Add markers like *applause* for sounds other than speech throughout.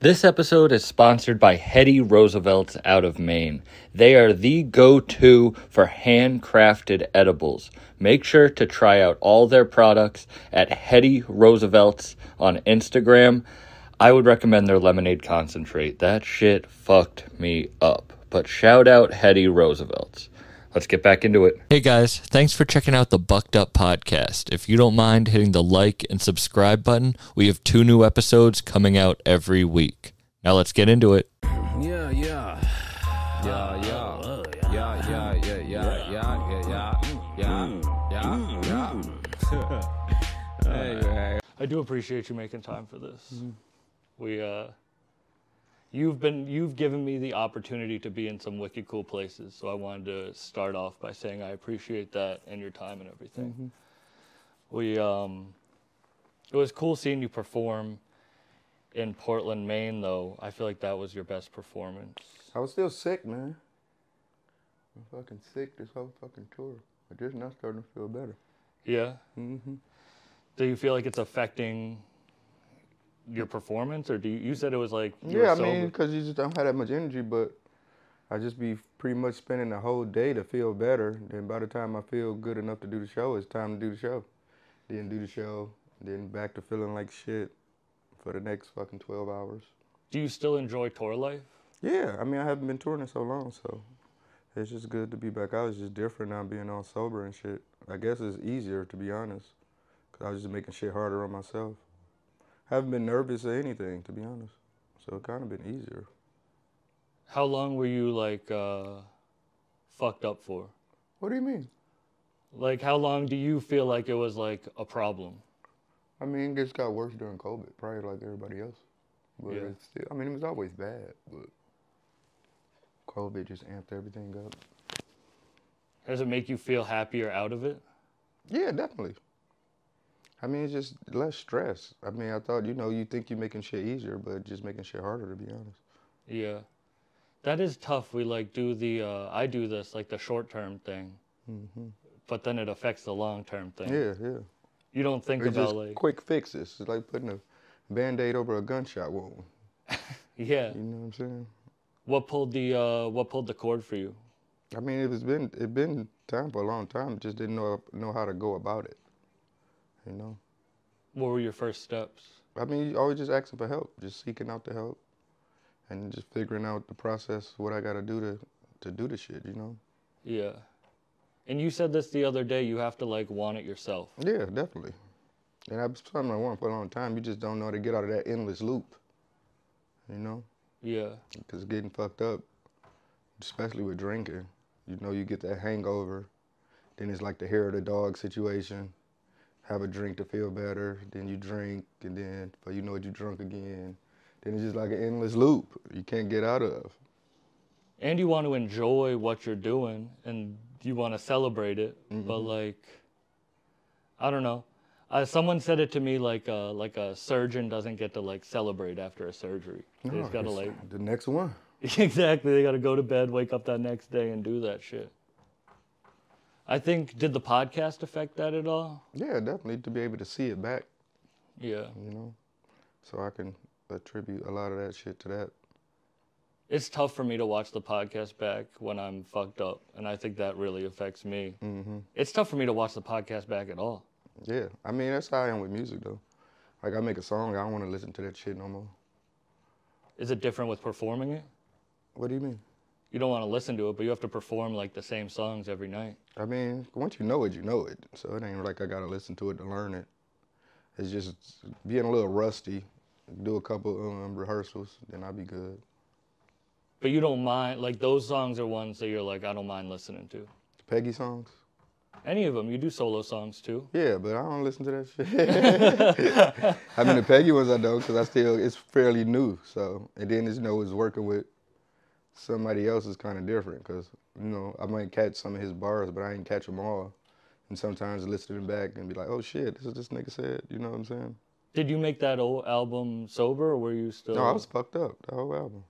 This episode is sponsored by Hetty Roosevelt's out of Maine. They are the go to for handcrafted edibles. Make sure to try out all their products at Hetty Roosevelt's on Instagram. I would recommend their lemonade concentrate. That shit fucked me up. But shout out Hetty Roosevelt's. Let's get back into it. Hey guys, thanks for checking out the Bucked Up Podcast. If you don't mind hitting the like and subscribe button, we have two new episodes coming out every week. Now let's get into it. Yeah, yeah. Yeah, yeah. Yeah, yeah, yeah, yeah, yeah, yeah, yeah, yeah, yeah. Mm, mm. *laughs* Hey, hey. I do appreciate you making time for this. Mm. We uh you've been you've given me the opportunity to be in some wicked cool places, so I wanted to start off by saying I appreciate that and your time and everything. We um it was cool seeing you perform in Portland, Maine though. I feel like that was your best performance. I was still sick, man. I'm fucking sick this whole fucking tour. I just now starting to feel better. Yeah. Mm-hmm. Do you feel like it's affecting your performance or do you, you said it was like Yeah, I mean, because you just don't have that much energy, but I just be pretty much spending the whole day to feel better. Then by the time I feel good enough to do the show, it's time to do the show. Then do the show, then back to feeling like shit for the next fucking 12 hours. do you still enjoy tour life? Yeah, I mean, I haven't been touring in so long, so it's just good to be back out. It's just different now being all sober and shit. I guess it's easier, to be honest, because I was just making shit harder on myself. Haven't been nervous or anything, to be honest, so it kind of been easier. How long were you like uh fucked up for? What do you mean? Like how long do you feel like it was like a problem? I mean, it just got worse during COVID, probably like everybody else. But Yeah. it's still, I mean, it was always bad, but COVID just amped everything up. Does it make you feel happier out of it? Yeah, definitely. I mean, it's just less stress. I mean, I thought, you know, you think you're making shit easier, but just making shit harder, to be honest. Yeah. That is tough. We like do the uh I do this like the short term thing. But then it affects the long term thing. Mm-hmm. Yeah, yeah. You don't think It's about just like quick fixes. It's like putting a band aid over a gunshot wound. *laughs* yeah. You know what I'm saying? What pulled the uh what pulled the cord for you? I mean, it was been it's been time for a long time. Just didn't know know how to go about it. You know. What were your first steps? I mean, you always just asking for help, just seeking out the help, and just figuring out the process, what I got to do to to do the shit. You know? Yeah. And you said this the other day, you have to like want it yourself. Yeah, definitely. And I've been something I want for a long time. You just don't know how to get out of that endless loop. You know? Yeah. Because getting fucked up, especially with drinking, you know, you get that hangover. Then it's like the hair of the dog situation. Have a drink to feel better. Then you drink, and then, but you know what, you drunk again. Then it's just like an endless loop you can't get out of. and you want to enjoy what you're doing and you want to celebrate it but like i don't know uh, someone said it to me like uh, like a surgeon doesn't get to like celebrate after a surgery they just gotta like the next one. *laughs* exactly they gotta go to bed wake up that next day and do that shit i think did the podcast affect that at all Yeah, definitely to be able to see it back, yeah you know, so I can attribute a lot of that shit to that. it's tough for me to watch the podcast back when i'm fucked up and i think that really affects me hmm it's tough for me to watch the podcast back at all Yeah, I mean that's how I am with music though. Like I make a song, I don't want to listen to that shit no more. is it different with performing it What do you mean? You don't want to listen to it, but you have to perform like the same songs every night. I mean, once you know it, you know it. So it ain't like I gotta listen to it to learn it. It's just being a little rusty. Do a couple um, rehearsals, then I'll be good. But you don't mind, like those songs are ones that you're like, I don't mind listening to. Peggy songs? Any of them, you do solo songs too. Yeah, but I don't listen to that shit. *laughs* I mean, the Peggy ones I don't, cause I still it's fairly new. So and then it's, you know it's working with somebody else is kind of different, cause you know I might catch some of his bars, but I ain't catch them all. And sometimes listening back and be like, oh shit, this is this nigga said. You know what I'm saying? Did you make that old album sober, or were you still? No, I was fucked up the whole album.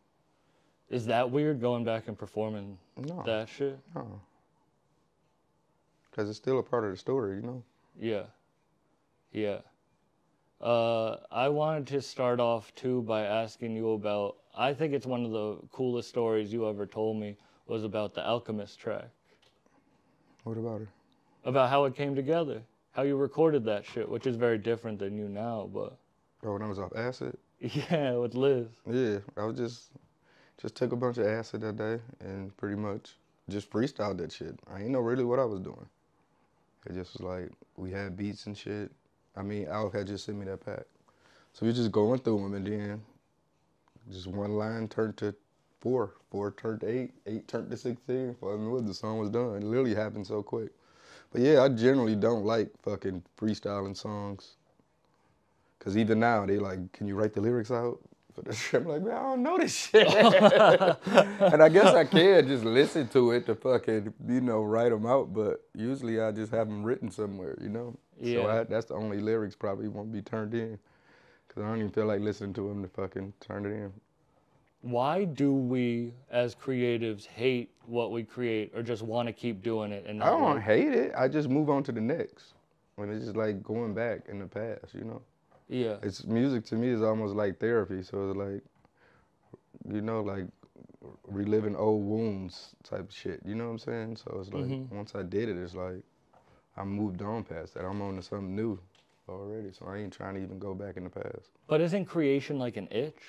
Is that weird going back and performing No, that shit? no, cause it's still a part of the story. You know? Yeah, yeah. Uh, I wanted to start off too by asking you about. I think it's one of the coolest stories you ever told me was about the Alchemist track, What about it? about how it came together, how you recorded that shit, which is very different than you now. But Oh, when I was off acid? *laughs* yeah, with Liz. Yeah, I was just just took a bunch of acid that day and pretty much just freestyled that shit. I ain't know really what I was doing. It just was like we had beats and shit. I mean, Al had just sent me that pack, so we just going through them and then just one line turned to four, four turned to eight, eight turned to sixteen. Before I knew it, the song was done. It literally happened so quick. But yeah, I generally don't like fucking freestyling songs. Cause even now they like, can you write the lyrics out? for this shit? I'm like, man, I don't know this shit. *laughs* and I guess I can just listen to it to fucking, you know, write them out. But usually I just have them written somewhere, you know. So Yeah. I, that's the only lyrics probably won't be turned in. Cause I don't even feel like listening to him to fucking turn it in. Why do we, as creatives, hate what we create, or just want to keep doing it and I don't like- hate it. I just move on to the next. When it's just like going back in the past, you know. Yeah. It's music to me is almost like therapy. So it's like, you know, like reliving old wounds type shit. You know what I'm saying? So it's like Mhm. once I did it, it's like I moved on past that. I'm on to something new already. So I ain't trying to even go back in the past. But isn't creation like an itch?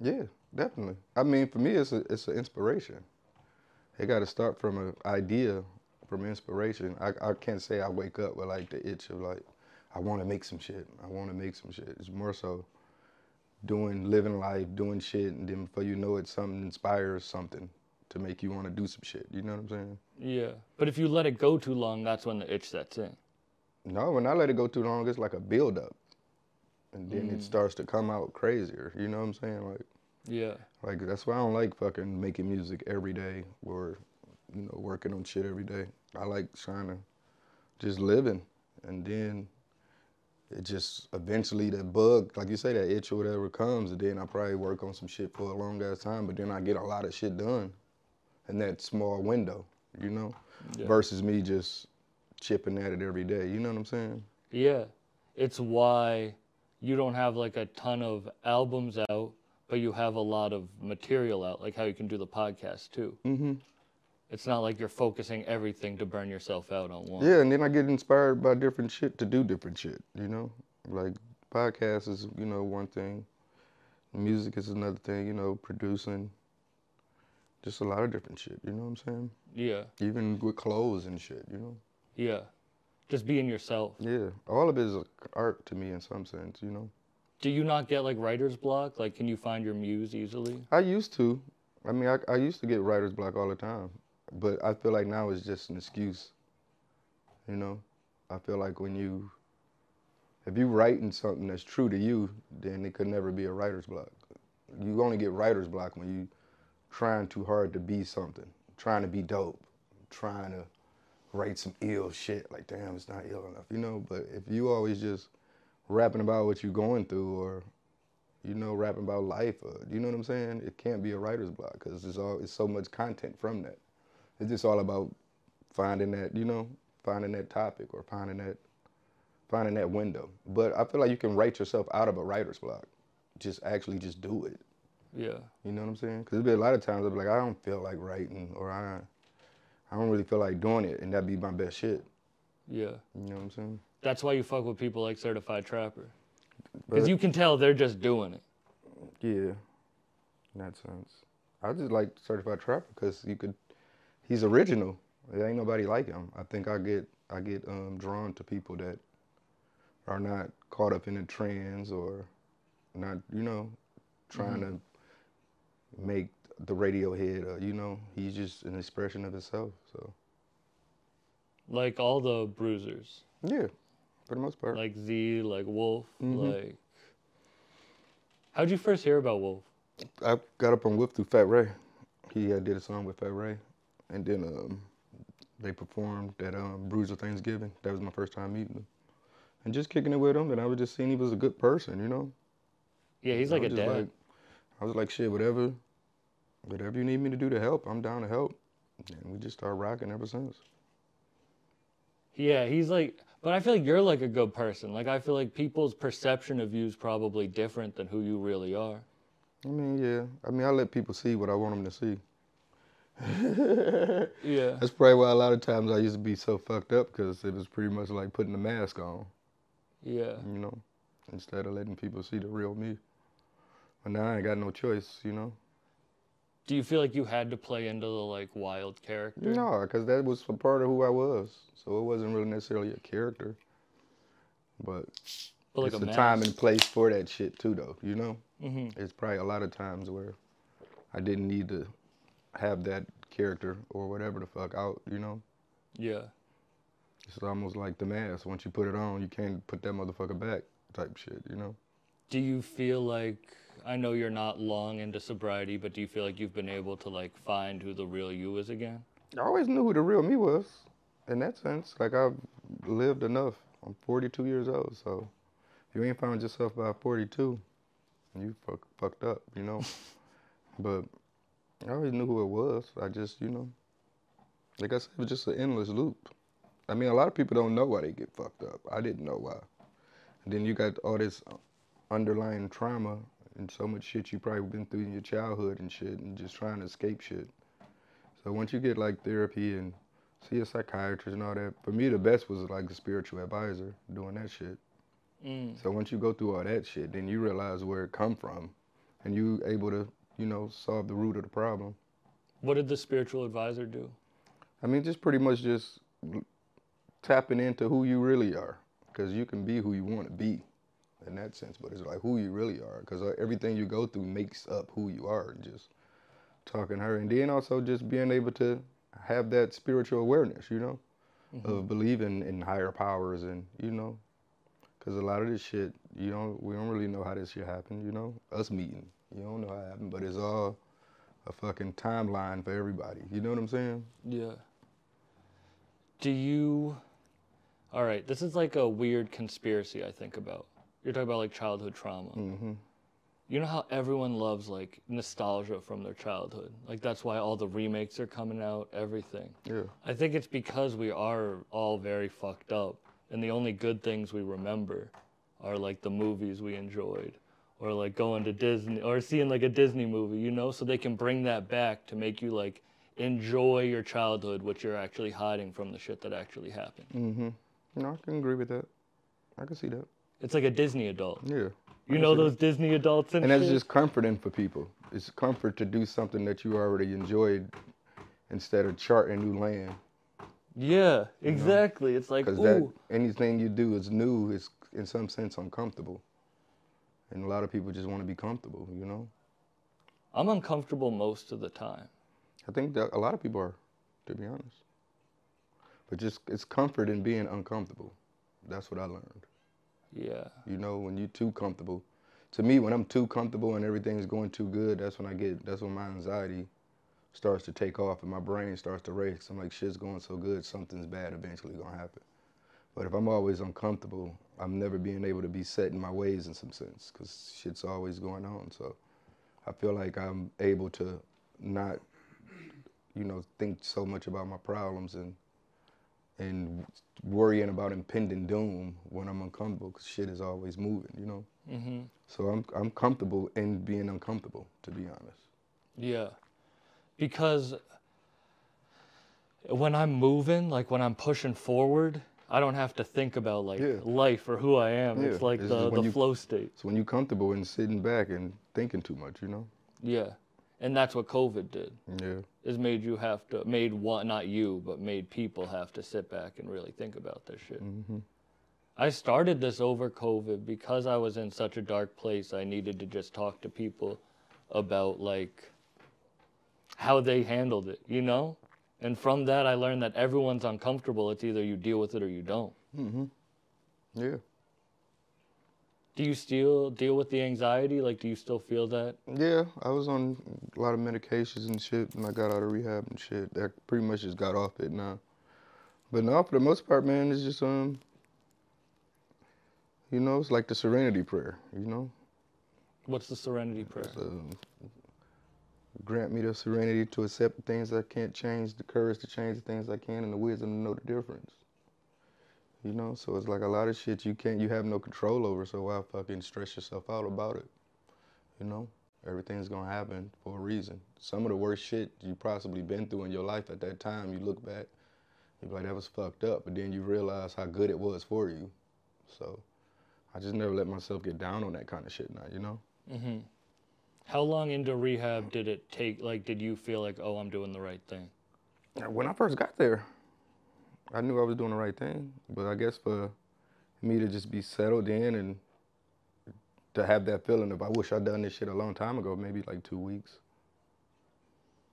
Yeah, definitely. I mean, for me, it's a it's an inspiration. It got to start from an idea, from inspiration. I I can't say I wake up with like the itch of like, I want to make some shit. I want to make some shit. It's more so doing, living life, doing shit, and then before you know it, something inspires something to make you want to do some shit. You know what I'm saying? Yeah. But if you let it go too long, that's when the itch sets in. No, when I let it go too long, it's like a build up, and then it mm. starts to come out crazier. You know what I'm saying? Like. Yeah. Like that's why I don't like fucking making music every day or you know working on shit every day. I like trying to just living, and then it just eventually that bug, like you say, that itch or whatever comes, and then I probably work on some shit for a long ass time. But then I get a lot of shit done in that small window, you know, Yeah. versus me just chipping at it every day. You know what I'm saying? Yeah. It's why you don't have like a ton of albums out, but you have a lot of material out, like how you can do the podcast too. Mm-hmm. It's not like you're focusing everything to burn yourself out on one. Yeah, and then I get inspired by different shit to do different shit, you know? Like podcast is, you know, one thing. Music is another thing, you know, producing. Just a lot of different shit, you know what I'm saying? Yeah. Even with clothes and shit, you know? Yeah. Just being yourself. Yeah. All of it is art to me in some sense, you know? Do you not get like writer's block? Like, can you find your muse easily? I used to. I mean, I, I used to get writer's block all the time. But I feel like now it's just an excuse. You know? I feel like when you, if you're writing something that's true to you, then it could never be a writer's block. You only get writer's block when you trying too hard to be something, trying to be dope, trying to write some ill shit. Like, damn, it's not ill enough, you know? But if you always just rapping about what you're going through or you know, rapping about life. Or, you know what I'm saying? It can't be a writer's block because it's all it's so much content from that. It's just all about finding that, you know, finding that topic or finding that finding that window. But I feel like you can write yourself out of a writer's block. Just actually just do it. Yeah. You know what I'm saying? Because there'll be a lot of times I'll be like, I don't feel like writing or I I don't really feel like doing it, and that'd be my best shit. Yeah. You know what I'm saying? That's why you fuck with people like Certified Trapper. Because you can tell they're just doing it. Yeah, in that sense. I just like Certified Trapper because you could, he's original. There ain't nobody like him. I think I get I get um, drawn to people that are not caught up in the trends or not, you know, trying to make the Radiohead. Or, you know, he's just an expression of himself. So Like all the bruisers. yeah, for the most part. Like Z, like Wolf, Mhm. like. How'd you first hear about Wolf? I got up on Wolf through Fat Ray. He uh, did a song with Fat Ray, and then um, they performed at um, Bruiser Thanksgiving. That was my first time meeting him, and just kicking it with him. And I was just seeing he was a good person, you know. Yeah, he's like a dad. I was like, shit, whatever, whatever you need me to do to help, I'm down to help. And we just started rocking ever since. Yeah, he's like, But I feel like you're like a good person. Like I feel like people's perception of you is probably different than who you really are. I mean, yeah. I mean, I let people see what I want them to see. *laughs* Yeah. That's probably why a lot of times I used to be so fucked up because it was pretty much like putting a mask on, Yeah. you know, instead of letting people see the real me. But now I ain't got no choice, you know. Do you feel like you had to play into the like wild character? No, because that was a part of who I was. So it wasn't really necessarily a character. But, But like it's a the time and place for that shit too, though. You know, hmm it's probably a lot of times where I didn't need to have that character or whatever the fuck out. You know, Yeah. it's almost like the mask. Once you put it on, you can't put that motherfucker back, type shit. You know. Do you feel like I know you're not long into sobriety, but do you feel like you've been able to like find who the real you is again? I always knew who the real me was. In that sense, like I've lived enough. I'm 42 years old, so if you ain't found yourself by 42, you fuck, fucked up, you know. *laughs* but I always knew who it was. I just, you know, like I said, it was just an endless loop. I mean, a lot of people don't know why they get fucked up. I didn't know why. And then you got all this underlying trauma and so much shit you probably been through in your childhood and shit, and just trying to escape shit. So once you get like therapy and see a psychiatrist and all that, for me the best was like a spiritual advisor doing that shit. Mm. So once you go through all that shit, then you realize where it come from, and you able to, you know, solve the root of the problem. What did the spiritual advisor do? I mean, just pretty much just tapping into who you really are, because you can be who you want to be, in that sense. But it's like who you really are, because uh, everything you go through makes up who you are. And just talking to her, and then also just being able to have that spiritual awareness, you know, mm-hmm. of believing in higher powers, and you know, because a lot of this shit, you know, we don't really know how this shit happened. You know, us meeting, you don't know how it happened, but it's all a fucking timeline for everybody. You know what I'm saying? Yeah. Do you. All right, this is like a weird conspiracy I think about. You're talking about like childhood trauma. Mm-hmm. You know how everyone loves like nostalgia from their childhood? Like that's why all the remakes are coming out, everything. Yeah. I think it's because we are all very fucked up, and the only good things we remember are like the movies we enjoyed, or like going to Disney, or seeing like a Disney movie, you know? So they can bring that back to make you like enjoy your childhood, which you're actually hiding from the shit that actually happened. Mm-hmm. No, I can agree with that. I can see that. It's like a Disney adult. Yeah. You know those Disney adults and, And that's shit? just comforting for people. It's comfort to do something that you already enjoyed instead of charting new land. Yeah, exactly. It's like, Because ooh, that anything you do is new is in some sense uncomfortable. And a lot of people just want to be comfortable, you know? I'm uncomfortable most of the time. I think that a lot of people are, to be honest. But just it's comfort in being uncomfortable. That's what I learned. Yeah. You know, when you're too comfortable. To me, when I'm too comfortable and everything's going too good, that's when I get, that's when my anxiety starts to take off and my brain starts to race. I'm like, shit's going so good, something's bad eventually gonna happen. But if I'm always uncomfortable, I'm never being able to be set in my ways in some sense, because shit's always going on. So I feel like I'm able to not, you know, think so much about my problems and and worrying about impending doom when I'm uncomfortable, because shit is always moving, you know. hmm So I'm I'm comfortable in being uncomfortable, to be honest. Yeah. Because when I'm moving, like when I'm pushing forward, I don't have to think about like Yeah. life or who I am. Yeah, It's like it's the, the you- flow state. So when you're comfortable and sitting back and thinking too much, you know. Yeah. And that's what COVID did. Yeah. Is made you have to made one not you, but made people have to sit back and really think about this shit. hmm I started this over COVID because I was in such a dark place. I needed to just talk to people about like how they handled it, you know? And from that, I learned that everyone's uncomfortable. It's either you deal with it or you don't. Mm-hmm. Yeah. Do you still deal with the anxiety? Like, do you still feel that? Yeah. I was on a lot of medications and shit, and I got out of rehab and shit. I pretty much just got off it now. But now, for the most part, man, it's just um, you know, it's like the Serenity Prayer. You know, What's the serenity prayer? So, grant me the serenity to accept the things I can't change, the courage to change the things I can, and the wisdom to know the difference. You know, so it's like a lot of shit you can't, you have no control over. So why fucking stress yourself out about it? You know, everything's gonna happen for a reason. Some of the worst shit you possibly been through in your life at that time, you look back, you're like, that was fucked up. But then you realize how good it was for you. So I just never let myself get down on that kind of shit now. You know. Mm-hmm. How long into rehab did it take? Like, did you feel like, oh, I'm doing the right thing? When I first got there, I knew I was doing the right thing, but I guess for me to just be settled in and to have that feeling of I wish I'd done this shit a long time ago, maybe like two weeks.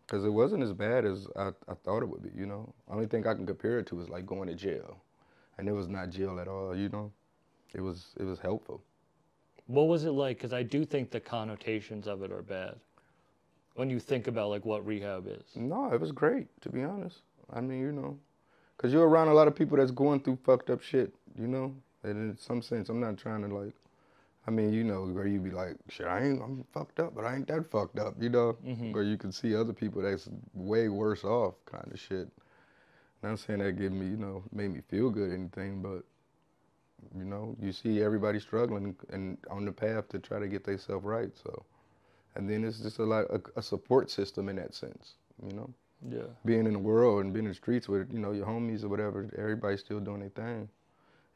Cause it wasn't as bad as I, I thought it would be, you know. Only thing I can compare it to is like going to jail, and it was not jail at all, you know. It was it was helpful. What was it like? Because I do think the connotations of it are bad. When you think about like what rehab is. No, it was great to be honest. I mean, you know, cause you're around a lot of people that's going through fucked up shit, you know. And in some sense, I'm not trying to like I mean, you know, where you be like, shit, I ain't, I'm fucked up, but I ain't that fucked up, you know? Mhm. Where you can see other people that's way worse off kind of shit. And I'm saying that gave me, you know, made me feel good or anything, but, you know, you see everybody struggling and on the path to try to get themselves right, so. And then it's just a lot, a, a support system in that sense, you know? Yeah. Being in the world and being in the streets with, you know, your homies or whatever, everybody's still doing their thing.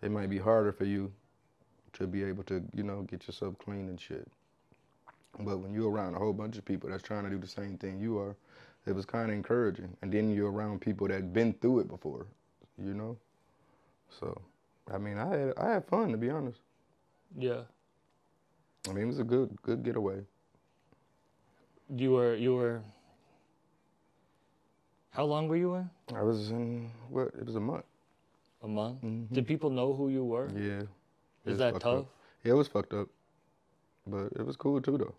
It might be harder for you to be able to, you know, get yourself clean and shit. But when you're around a whole bunch of people that's trying to do the same thing you are, it was kind of encouraging. And then you're around people that have been through it before, you know. So, I mean, I had I had fun to be honest. Yeah. I mean, it was a good good getaway. You were you were. How long were you in? I was in what? It was a month. A month. Mhm. Did people know who you were? Yeah. Is that tough? up. Yeah, it was fucked up, but it was cool too though,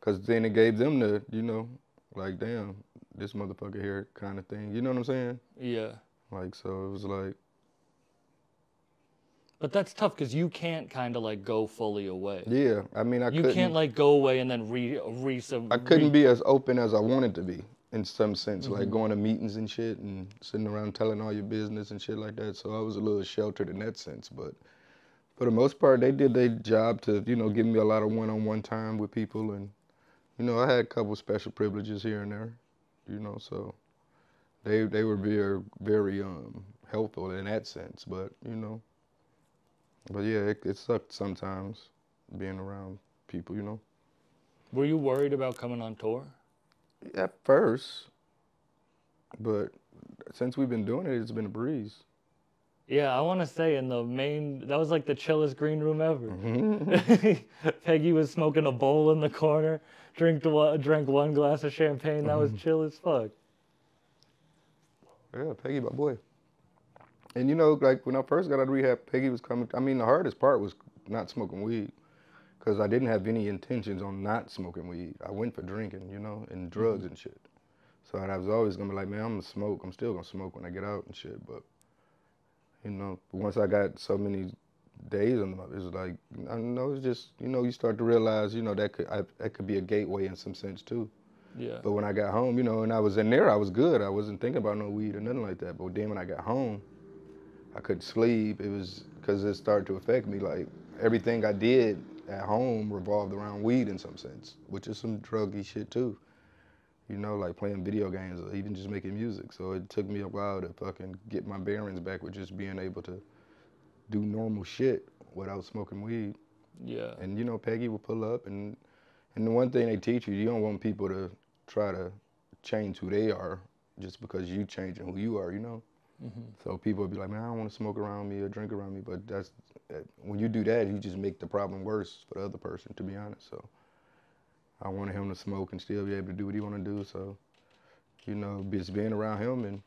cause then it gave them the, you know, like damn, this motherfucker here kind of thing. You know what I'm saying? Yeah. Like so, it was like But that's tough because you can't kind of like go fully away. yeah. I mean, I you couldn't. can't like go away and then re re. I couldn't be as open as I wanted to be in some sense, like Mhm. going to meetings and shit and sitting around telling all your business and shit like that. So I was a little sheltered in that sense, but for the most part, they did their job to, you know, give me a lot of one-on-one time with people, and you know, I had a couple special privileges here and there, you know, so they they were very very um helpful in that sense, but you know, but yeah, it, it sucked sometimes being around people, you know. Were you worried about coming on tour? At first, but since we've been doing it, it's been a breeze. Yeah, I want to say in the main that was like the chillest green room ever. Mhm. *laughs* Peggy was smoking a bowl in the corner, drank drank one glass of champagne. That was chill as fuck. yeah, Peggy, my boy. And you know, like when I first got out of rehab, Peggy was coming. I mean, the hardest part was not smoking weed, because I didn't have any intentions on not smoking weed. I went for drinking, you know, and drugs mm-hmm. and shit. So I was always gonna be like, man, I'm gonna smoke. I'm still gonna smoke when I get out and shit. But you know, once I got so many days on them, it was like, I know, it's just, you know, you start to realize, you know, that could I, that could be a gateway in some sense too. Yeah. But when I got home, you know, and I was in there, I was good. I wasn't thinking about no weed or nothing like that. But then when I got home, I couldn't sleep. It was because it started to affect me. Like everything I did at home revolved around weed in some sense, which is some druggy shit too. You know, like playing video games or even just making music. So it took me a while to fucking get my bearings back with just being able to do normal shit without smoking weed. Yeah. And you know, Peggy will pull up, and and the one thing they teach you, you don't want people to try to change who they are just because you changing who you are. You know. Hmm So people would be like, man, I don't want to smoke around me or drink around me, but that's uh, when you do that, you just make the problem worse for the other person. To be honest, so I wanted him to smoke and still be able to do what he want to do. So you know, just being around him and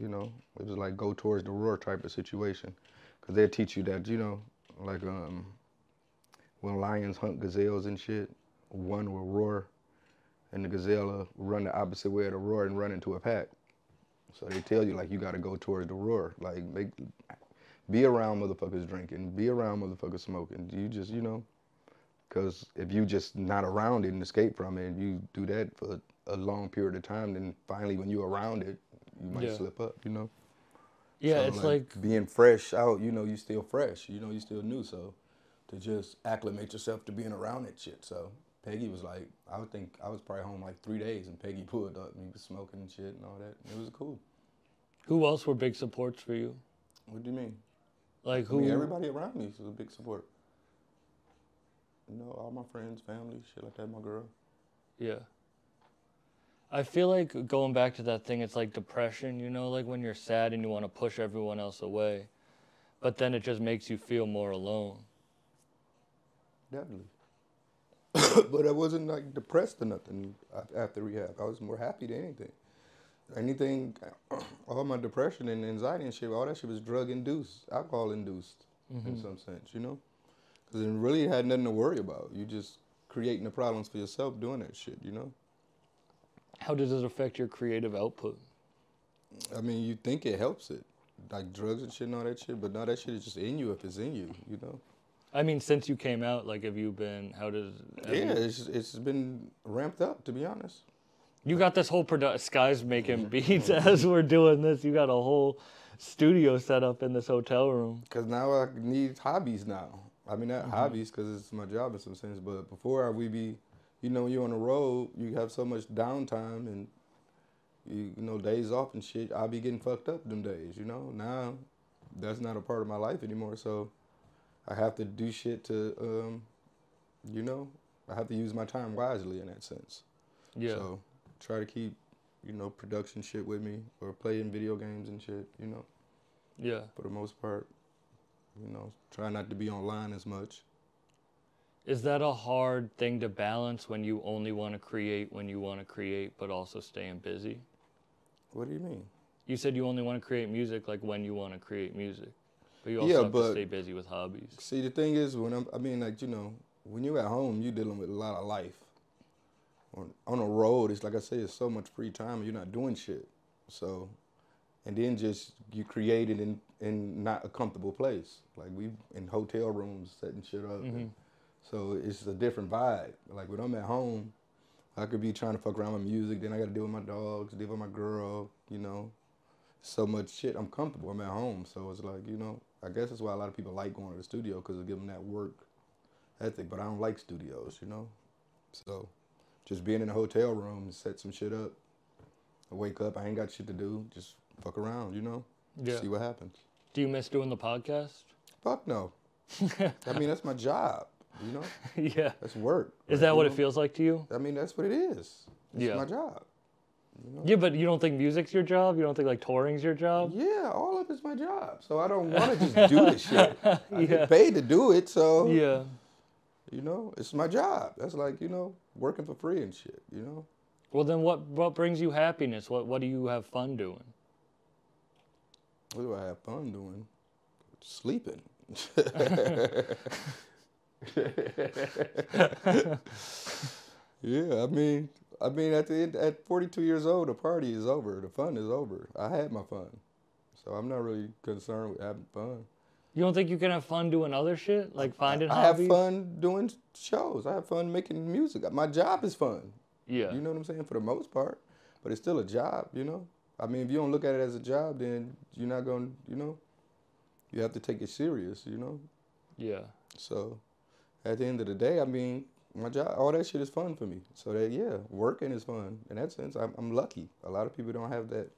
you know, it was like go towards the roar type of situation, because they teach you that you know, like um, when lions hunt gazelles and shit, one will roar, and the gazelle will run the opposite way of the roar and run into a pack. So they tell you like you got to go towards the roar, like make, be around motherfuckers drinking, be around motherfuckers smoking. You just you know, because if you just not around it and escape from it, and you do that for a long period of time, then finally when you're around it, you might Yeah. slip up. You know. Yeah, So, it's like, being fresh out. You know, you still fresh. You know, you still new. So to just acclimate yourself to being around that shit. So Peggy was like, I would think I was probably home like three days, and Peggy *laughs* pulled up and he was smoking and shit and all that. It was cool. who else were big supports for you? What do you mean? Like I who? mean, everybody around me was a big support. You know, all my friends, family, shit like that. My girl. Yeah. I feel like going back to that thing, it's like depression, you know, like when you're sad and you want to push everyone else away, but then it just makes you feel more alone. Definitely. *coughs* but I wasn't like depressed or nothing after rehab. I was more happy than anything. Anything, *coughs* all my depression and anxiety and shit, all that shit was drug induced, alcohol induced in mm-hmm. some sense, you know? Because it really had nothing to worry about. You just creating the problems for yourself doing that shit, you know? How does it affect your creative output? I mean, you think it helps it, like drugs and shit and all that shit, but no, that shit is just in you if it's in you, you know? I mean, since you came out, like, have you been? How does? Yeah, you- it's, it's been ramped up, to be honest. You got this whole production. Sky's making *laughs* beats as we're doing this. You got a whole studio set up in this hotel room. Cause now I need hobbies now. I mean, not mm-hmm. hobbies because it's my job in some sense. But before I we be, you know, you're on the road, you have so much downtime and you, you know days off and shit. I'll be getting fucked up them days. You know, now that's not a part of my life anymore. So I have to do shit to, um, you know, I have to use my time wisely in that sense. Yeah. So try to keep, you know, production shit with me or playing video games and shit. You know yeah. for the most part. You know, try not to be online as much. Is that a hard thing to balance when you only want to create when you want to create, but also staying busy? What do you mean? You said you only want to create music like when you want to create music, but you also Yeah, have to but- stay busy with hobbies. See, the thing is, when I'm, I mean, like you know, when you're at home, you're dealing with a lot of life. On on the road, it's like I say, it's so much free time, and you're not doing shit. So, and then just you create it in in not a comfortable place, like we in hotel rooms setting shit up. and mm-hmm. so it's a different vibe. Like when I'm at home, I could be trying to fuck around with music, then I got to deal with my dogs, deal with my girl, you know. So much shit. I'm comfortable. I'm at home, so it's like you know. I guess that's why a lot of people like going to the studio because it gives them that work ethic. But I don't like studios, you know. So just being in a hotel room, and set some shit up. I wake up, I ain't got shit to do. Just fuck around, you know. Yeah. See what happens. Do you miss doing the podcast? Fuck no. *laughs* I mean that's my job, you know. *laughs* yeah. That's work. Is right, that you what know? it feels like to you? I mean, that's what it is. It's Yeah. my job. Yeah, but you don't think music's your job? You don't think like touring's your job? Yeah, all of it's my job. So I don't want to just do this *laughs* shit. I Yeah. get paid to do it, so Yeah. you know, it's my job. That's like you know, working for free and shit. You know, Well, then what what brings you happiness? What what do you have fun doing? what do I have fun doing? Sleeping. *laughs* *laughs* yeah, I mean, I mean, at the end, at 42 years old, the party is over. The fun is over. I had my fun, so I'm not really concerned with having fun. You don't think you can have fun doing other shit? Like finding I hobbies? have fun doing shows. I have fun making music. My job is fun. Yeah. You know what I'm saying? For the most part, but it's still a job. You know. I mean, if you don't look at it as a job, then you're not going. to You know. You have to take it serious. You know. yeah. So, at the end of the day, I mean, my job, all that shit is fun for me. So that yeah, working is fun. In that sense, I'm, I'm lucky. A lot of people don't have that.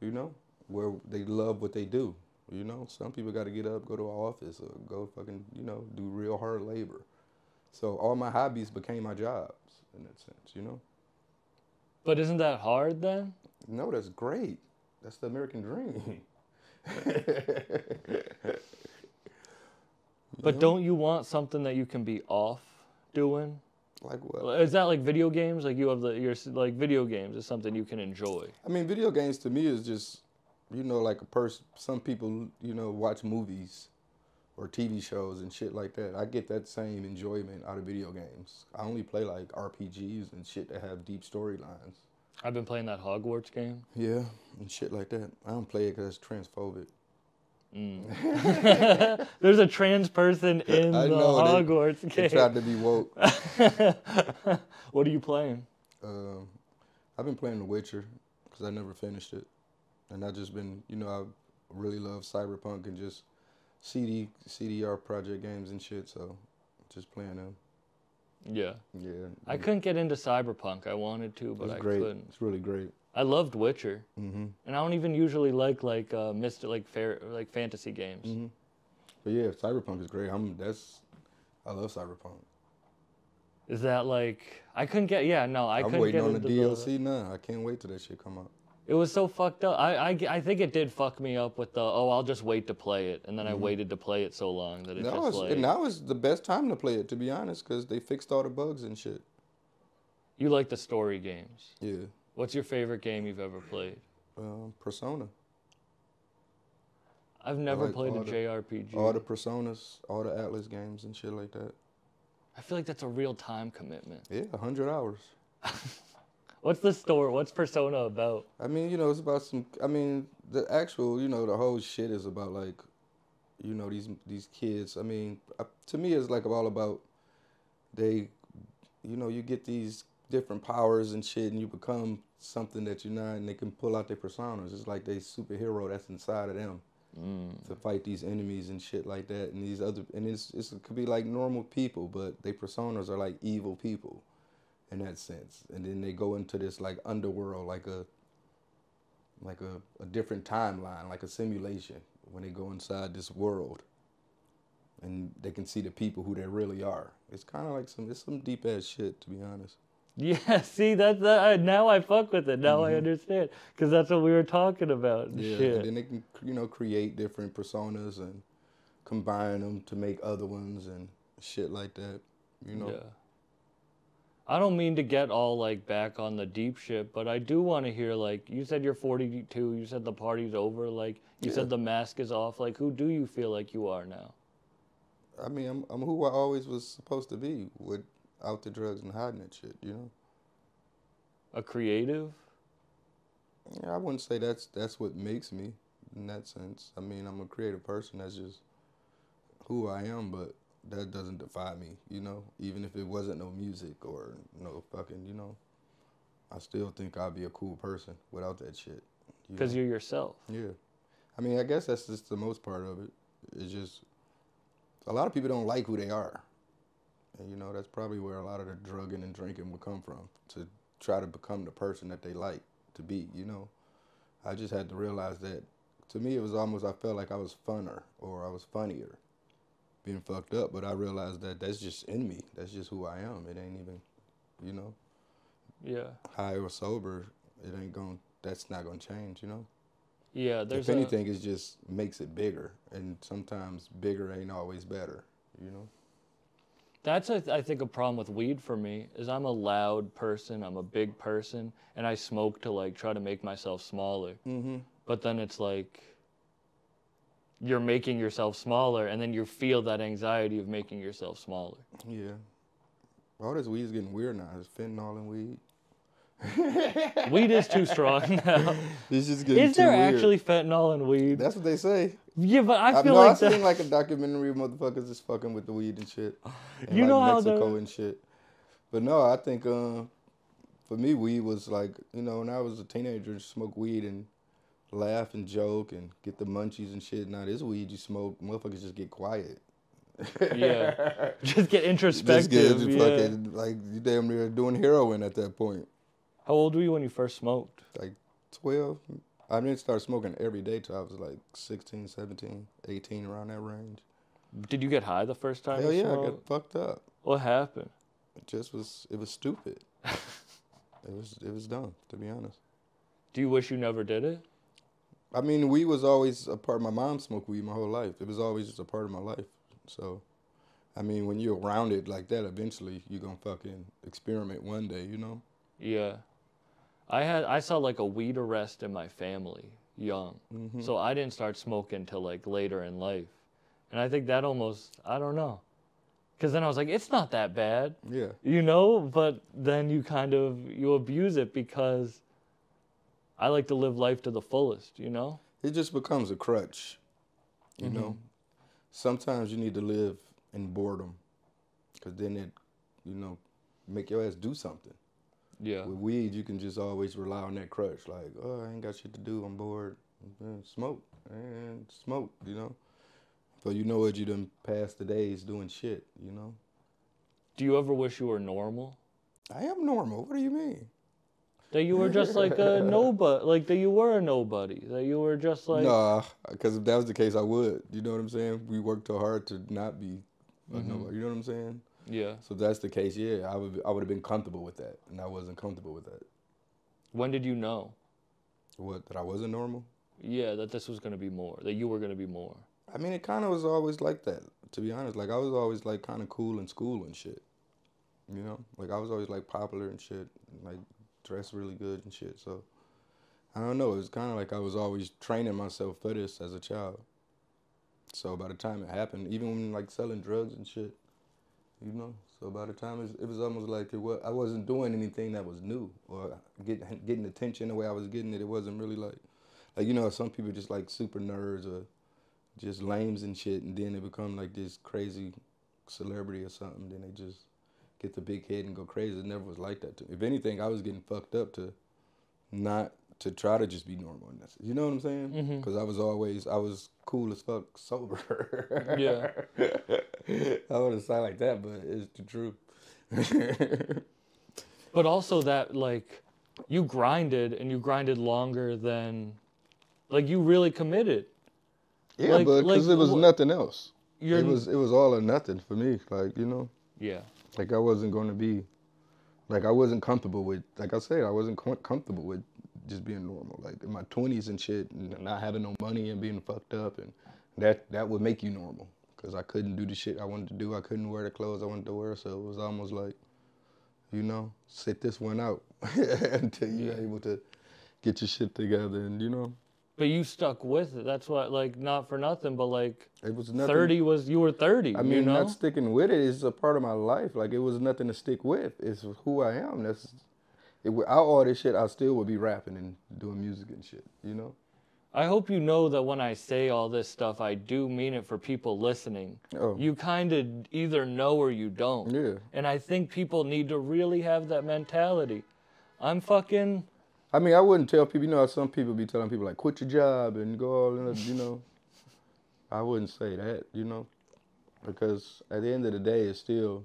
You know, where they love what they do. You know, some people got to get up, go to an office, or go fucking, you know, do real hard labor. So all my hobbies became my jobs in that sense. You know. But isn't that hard then? No, that's great. That's the American dream. *laughs* But don't you want something that you can be off doing? like what? Is that like video games? Like you have the your like video games is something you can enjoy. I mean, video games to me is just, you know, like a person. Some people, you know, watch movies or TV shows and shit like that. I get that same enjoyment out of video games. I only play like RPGs and shit that have deep storylines. I've been playing that Hogwarts game. Yeah, and shit like that. I don't play it because it's transphobic. *laughs* There's a trans person in I the know, they- Hogwarts They game. tried to be woke. *laughs* what are you playing? Um, I've been playing The Witcher because I never finished it, and I just been, you know, I really love Cyberpunk and just CD CDR project games and shit. So just playing them. Yeah. Yeah, I couldn't get into Cyberpunk. I wanted to, but it's I great. couldn't. It's really great. I loved Witcher, hmm and I don't even usually like like uh, Mr. like fair like fantasy games. hmm But yeah, Cyberpunk is great. I'm that's I love Cyberpunk. Is that like I couldn't get? Yeah, no, I I'm couldn't waiting get on the DLC now. I can't wait till that shit come out. It was so fucked up. I, I, I think it did fuck me up with the oh I'll just wait to play it, and then I waited to play it so long that it Now just like and now is the best time to play it, to be honest, because they fixed all the bugs and shit. you like the story games. Yeah. What's your favorite game you've ever played? Um, Persona. I've never like played a the- JRPG. All the Personas, all the Atlus games and shit like that. I feel like that's a real time commitment. Yeah, 100 hours. *laughs* What's the story? What's Persona about? I mean, you know, it's about some. I mean, the actual, you know, the whole shit is about like, you know, these these kids. I mean, uh, to me, it's like all about they, you know, you get these different powers and shit, and you become something that you're not, and they can pull out their personas. It's like they superhero that's inside of them mm. to fight these enemies and shit like that, and these other, and it's, it's it could be like normal people, but their personas are like evil people in that sense. And then they go into this like underworld, like a like a, a different timeline, like a simulation when they go inside this world. And they can see the people who they really are. It's kind of like some it's some deep ass shit to be honest. Yeah, *laughs* see that's that. I- Now I fuck with it. Now I understand because that's what we were talking about. Mm-hmm. Yeah, Shit. and then they can you know create different personas and combine them to make other ones and shit like that. You know. Yeah. I don't mean to get all like back on the deep shit, but I do want to hear like you said you're 42, you said the party's over, like you Yeah. said the mask is off. Like who do you feel like you are now? I mean, I'm I'm who I always was supposed to be without the drugs and hiding that shit. You know. A creative? Yeah, I wouldn't say that's that's what makes me in that sense. I mean, I'm a creative person. That's just who I am, but that doesn't define me. You know, even if it wasn't no music or no fucking, you know, I still think I'd be a cool person without that shit. Because know? you're yourself. Yeah, I mean, I guess that's just the most part of it. It's just a lot of people don't like who they are, and you know that's probably where a lot of the drugging and drinking would come from to try to become the person that they like to be. You know, I just had to realize that. To me, it was almost I felt like I was funner or I was funnier, being fucked up. But I realized that that's just in me. That's just who I am. It ain't even, you know, Yeah. high or sober. It ain't going. That's not gonna change. You know Yeah, there's if a- anything, it just makes it bigger, and sometimes bigger ain't always better. You know. That's a, I think a problem with weed for me is I'm a loud person, I'm a big person, and I smoke to like try to make myself smaller. Mm-hmm. But then it's like you're making yourself smaller, and then you feel that anxiety of making yourself smaller. Yeah. All this weed is getting weird now. It's fentanyl and weed. weed is too strong *laughs* now. It's just getting Is there weird. actually fentanyl in weed? That's what they say. Yeah, but I I feel know like I've seen that. like a documentary of motherfuckers just fucking with the weed and shit. In *laughs* You like know how Mexico and shit. But no, I think uh, for me, weed was like you know when I was a teenager, smoke weed and laugh and joke and get the munchies and shit. Now this weed you smoke, motherfuckers just get quiet. yeah, *laughs* just get introspective. Just introspective. get yeah. fucking like you damn near doing heroin at that point. How old were you when you first smoked? Like 12. I didn't start smoking every day till I was like 16, 17, 18, around that range. Did you get high the first time? Hell yeah, I got fucked up. What happened? It just was, it was stupid. *laughs* it was, it was dumb, to be honest. Do you wish you never did it? I mean, weed was always a part. Of My mom smoked weed my whole life. It was always just a part of my life. So, I mean, when you're around it like that, eventually you're gonna fucking experiment one day, you know? Yeah. I had I saw like a weed arrest in my family young. Mm-hmm. So I didn't start smoking till like later in life. And I think that almost I don't know. Cuz then I was like it's not that bad. Yeah. You know, but then you kind of you abuse it because I like to live life to the fullest, you know? It just becomes a crutch, you mm-hmm. know? Sometimes you need to live in boredom, because then it, you know, make your ass do something. Yeah. With weed, you can just always rely on that crutch. Like, oh, I ain't got shit to do. I'm bored. and smoke and smoke, you know. But you know what? You done passed the days doing shit, you know. Do you ever wish you were normal? I am normal. What do you mean? That you were just like a *laughs* nobody, like that you were a nobody, that you were just like. nah, because if that was the case, I would. You know what I'm saying? We worked too hard to not be a mm-hmm. nobody. You know what I'm saying? Yeah. So if that's the case, yeah, I would. I would have been comfortable with that, and I wasn't comfortable with that. When did you know? What? That I wasn't normal? Yeah, that this was gonna be more, that you were gonna be more. I mean, it kind of was always like that. To be honest, like I was always like kind of cool in school and shit. You know, like I was always like popular and shit, and, like dressed really good and shit. So I don't know. It was kind of like I was always training myself for this as a child. So by the time it happened, even when like selling drugs and shit, you know. So by the time it was, almost like it was, I wasn't doing anything that was new or getting getting attention the way I was getting it. It wasn't really like, like you know, some people just like super nerds or just lames and shit, and then they become like this crazy celebrity or something. Then they just get the big head and go crazy. It never was like that. To me. If anything, I was getting fucked up to not to try to just be normal. And you know what I'm saying? Mm-hmm. Because I was always I was cool as fuck sober. *laughs* Yeah. *laughs* I wouldn't sound like that, but it's the truth. *laughs* But also that like you grinded and you grinded longer than like you really committed. yeah, Like- but because like it was nothing else. You're It was it was all or nothing for me. Like you know. Yeah. Like I wasn't going to be, like I wasn't comfortable with, like I said, I wasn't com- comfortable with just being normal. Like in my twenties and shit, and not having no money and being fucked up, and that that would make you normal. Cause I couldn't do the shit I wanted to do. I couldn't wear the clothes I wanted to wear. So it was almost like, you know, sit this one out *laughs* until you're able to get your shit together. And you know, But you stuck with it. That's what like not for nothing, but like it was nothing. 30 was you were 30, I mean, you know? not sticking with it is a part of my life. Like it was nothing to stick with. It's who I am. That's it, without all this shit, I still would be rapping and doing music and shit. You know? I hope you know that when I say all this stuff, I do mean it for people listening. Oh. You kind of either know or you don't. Yeah. And I think people need to really have that mentality. I'm fucking I mean, I wouldn't tell people. You know, how some people be telling people like, quit your job and go all in. You know, *laughs* I wouldn't say that. You know, because at the end of the day, it's still.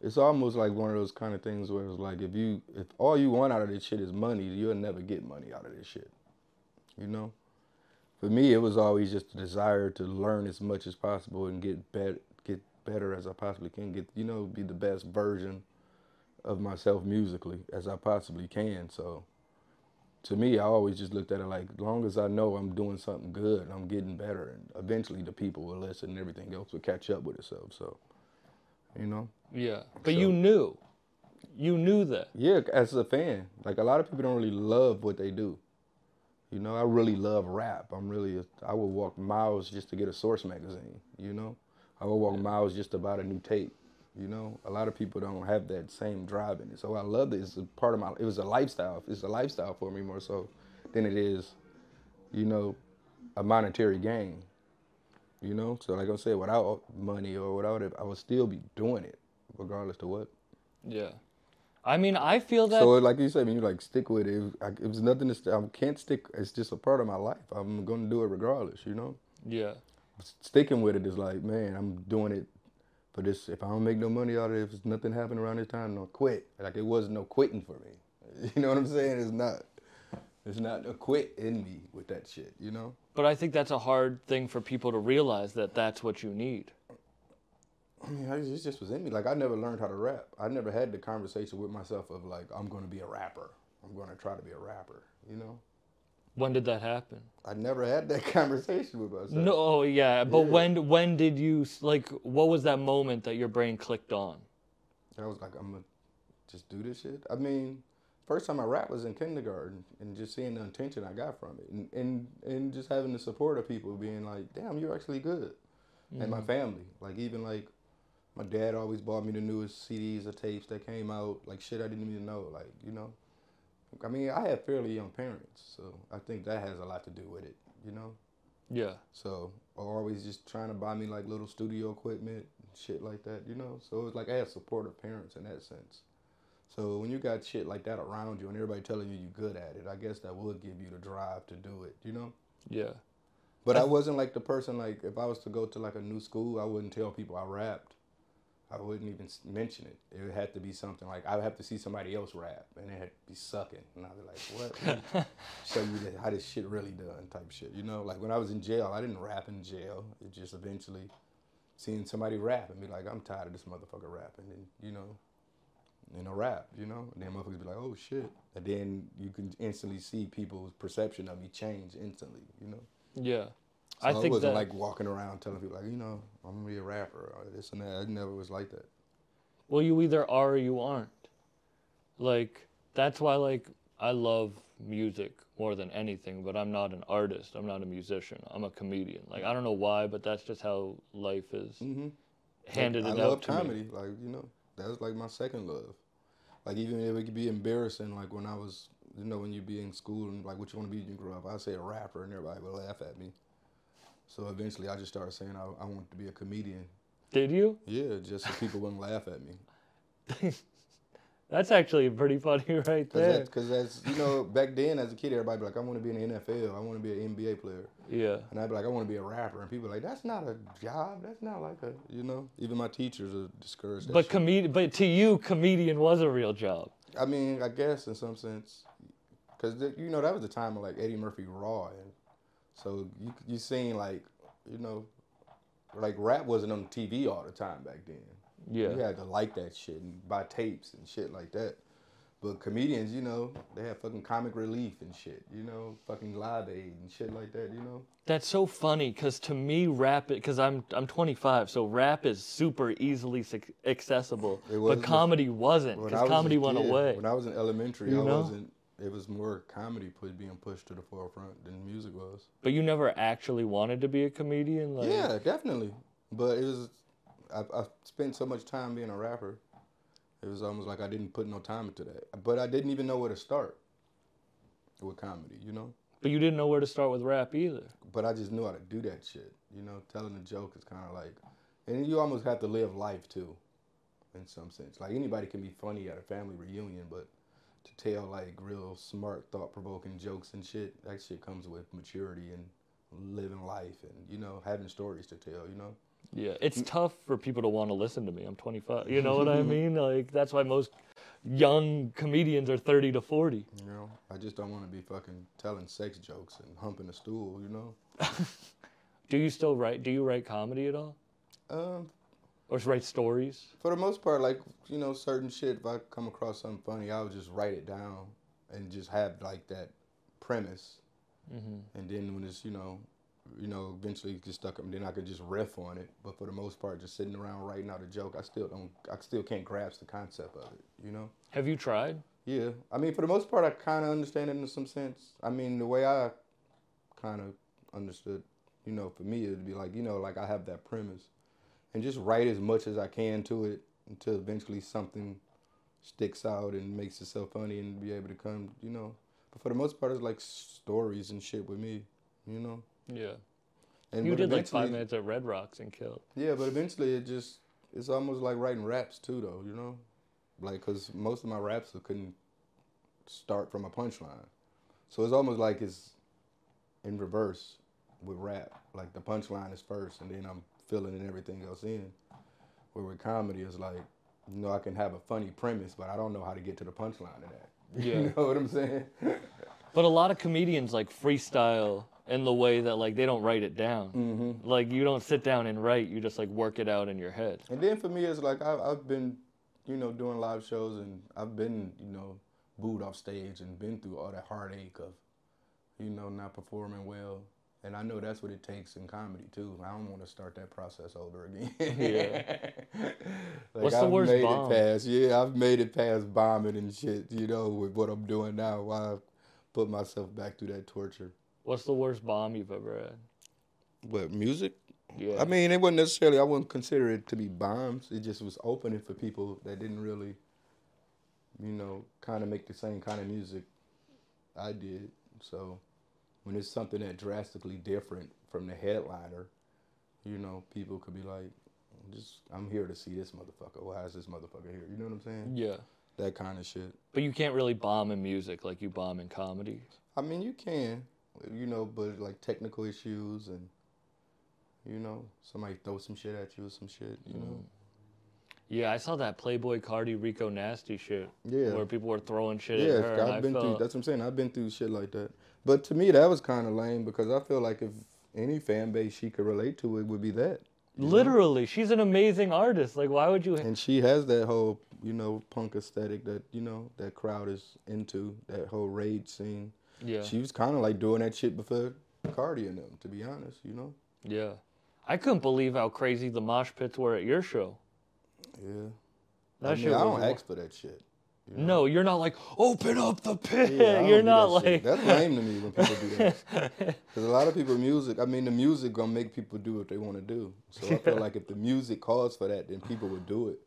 It's almost like one of those kind of things where it's like if you if all you want out of this shit is money, you'll never get money out of this shit. You know? For me it was always just a desire to learn as much as possible and get better get better as I possibly can. Get you know, be the best version of myself musically as I possibly can. So to me I always just looked at it like as long as I know I'm doing something good, I'm getting better and eventually the people will listen and everything else will catch up with itself. So you know? yeah. But So- you knew. You knew that. Yeah, as a fan, like a lot of people don't really love what they do. You know, I really love rap. I'm really, a, I would walk miles just to get a Source magazine. You know, I would walk miles just to buy a new tape. You know, a lot of people don't have that same drive in it. So I love this. It's a part of my. It was a lifestyle. It's a lifestyle for me more so than it is, you know, a monetary gain. You know, so like I said, without money or without it, I would still be doing it, regardless to what. Yeah. I mean, I feel that So like you said, when you like stick with it, it was, it was nothing to. St- I can't stick. It's just a part of my life. I'm gonna do it regardless. You know, yeah. sticking with it is like, man, I'm doing it for this. If I don't make no money out of it, if it's nothing happening around this time, no quit. Like it wasn't no quitting for me. *laughs* You know what I'm saying? It's not. It's not a quit in me with that shit. You know. But I think that's a hard thing for people to realize that that's what you need. I mean, I- it just was in me. Like I never learned how to rap. I never had the conversation with myself of like, I'm gonna be a rapper. I'm gonna try to be a rapper. You know. When did that happen? I never had that *laughs* conversation with myself. No, oh, yeah, but Yeah. when when did you like what was that moment that your brain clicked on? I was like, I'm gonna just do this shit. I mean, first time I rapped was in kindergarten, and just seeing the attention I got from it, and and, and just having the support of people being like, damn, you're actually good, and my mm-hmm. family, like even like. My dad always bought me the newest CDs or tapes that came out, like shit I didn't even know, like you know. I mean, I had fairly young parents, so I think that has a lot to do with it, you know. Yeah. So always just trying to buy me like little studio equipment, shit like that, you know. So it's like I have supportive parents in that sense. So when you got shit like that around you and everybody telling you you're good at it, I guess that would give you the drive to do it, you know? Yeah. But I wasn't like the person like if I was to go to like a new school, I wouldn't tell people I rapped. I wouldn't even mention it. It would have to be something like I would have to see somebody else rap, and it had to be sucking, and I'd be like, "What? *laughs* Show you that, how this shit really done?" Type shit, you know. Like when I was in jail, I didn't rap in jail. It just eventually seeing somebody rap and be like, "I'm tired of this motherfucker rapping," and you know, you a rap, you know, and then motherfuckers be like, "Oh shit," and then you can instantly see people's perception of me change instantly, you know. Yeah. So I I, wasn't that like walking around telling people like, you know, I'm gonna be a rapper or this and that. I never was like that. well you either are or you aren't. Like that's why like I love music more than anything, but I'm not an artist. I'm not a musician. I'm a comedian. Like I don't know why, but that's just how life is Mm-hmm. handed I it love out to me. I love comedy. Like you know, that's like my second love. Like even if it could be embarrassing, like when I was, you know, when you be in school and like what you want to be when you grow up, I say a rapper and everybody would laugh at me. So eventually, I just started saying I, I want to be a comedian. Did you? Yeah, just so people wouldn't laugh at me. *laughs* That's actually pretty funny right there. that's, cause that's, you know, back then as a kid, everybody be like, I want to be in the NFL. I want to be an NBA player. Yeah. And I'd be like, I want to be a rapper. And people like, that's not a job. That's not like a, you know, even my teachers are discouraged. But shit. comed- but to you, comedian was a real job. I mean, I guess in some sense, because, you know, that was the time of like Eddie Murphy Raw. And so you, you seen like, you know, like rap wasn't on TV all the time back then. Yeah. You had to like that shit and buy tapes and shit like that. But comedians, you know, they have fucking comic relief and shit, you know, fucking live aid and shit like that, you know. That's so funny because to me, rap, because I'm I'm 25, so rap is super easily accessible. It was But comedy wasn't because was comedy went away. When I was in elementary, You I know? wasn't. It was more comedy put being pushed to the forefront than music was. But you never actually wanted to be a comedian, like yeah, definitely. But it was. I, I spent so much time being a rapper. It was almost like I didn't put no time into that. But I didn't even know where to start with comedy, you know. But you didn't know where to start with rap either. But I just knew how to do that shit. You know, telling a joke is kind of like, and you almost have to live life too, in some sense. Like anybody can be funny at a family reunion, but to tell like real smart, thought provoking jokes and shit, that shit comes with maturity and living life and you know having stories to tell. You know. Yeah, it's tough for people to want to listen to me. I'm 25. You know what I *laughs* mean? Like that's why most young comedians are 30 to 40. You know, I just don't want to be fucking telling sex jokes and humping a stool. You know. *laughs* Do you still write? Do you write comedy at all, Um, or write stories? for the most part, like you know, certain shit. If I come across something funny, I would just write it down and just have like that premise, Mm-hmm. and then when it's you know, you know, eventually it gets stuck up, and then I could just riff on it. But for the most part, just sitting around writing out a joke, I still don't, I still can't grasp the concept of it. You know. Have you tried? Yeah, I mean, for the most part, I kind of understand it in some sense. I mean, the way I kind of understood, you know, for me, it'd be like, you know, like I have that premise, and just write as much as I can to it until eventually something sticks out and makes itself funny and be able to come, you know. But for the most part, it's like stories and shit with me, you know. Yeah. And you did like five minutes at Red Rocks and killed. yeah, but eventually it just it's almost like writing raps too, though. You know, like because most of my raps couldn't start from a punchline, so it's almost like it's in reverse with rap. Like the punchline is first, and then I'm filling in everything else in. Where with comedy, it's like you know I can have a funny premise, but I don't know how to get to the punchline of that. *laughs* Yeah. you know what I'm saying? *laughs* But a lot of comedians like freestyle in the way that like they don't write it down. mm-hmm. Like you don't sit down and write, you just like work it out in your head. And then for me, it's like I've, I've been, you know, doing live shows and I've been, you know, booed off stage and been through all that heartache of, you know, not performing well. And I know that's what it takes in comedy too. I don't want to start that process over again. Yeah. *laughs* like What's the I've worst made bomb? it past, yeah, I've made it past bombing and shit. You know, with what I'm doing now, why I put myself back through that torture. What's the worst bomb you've ever had? What music? Yeah. I mean, it wasn't necessarily. I wouldn't consider it to be bombs. It just was opening for people that didn't really, you know, kind of make the same kind of music I did. So, when it's something that drastically different from the headliner, you know, people could be like, "Just, I'm here to see this motherfucker. Why is this motherfucker here?" You know what I'm saying? yeah. that kind of shit. But you can't really bomb in music like you bomb in comedy. I mean, you can, you know, but like technical issues and, you know, somebody throw some shit at you or some shit, you know. Mm. Yeah, I saw that Playboi Carti Rico Nasty shit. Yeah. Where people were throwing shit Yeah, at her. I I've been through. felt- That's what I'm saying. I've been through shit like that. But to me, that was kind of lame because I feel like if any fan base she could relate to, it would be that. Literally, she's an amazing artist. Like, why would you? And she has that whole, you know, punk aesthetic that you know that crowd is into. That whole rage scene. Yeah. She was kind of like doing that shit before Carti and them. To be honest, you know. Yeah. I couldn't believe how crazy the mosh pits were at your show. Yeah. That I mean, shit I don't wa- ask for that shit. You know? No, you're not like open up the pit. Yeah, you're not that like that's lame to me when people do that. *laughs* Because a lot of people music. I mean, the music gonna make people do what they want to do. So I feel like if the music calls for that, then people would do it.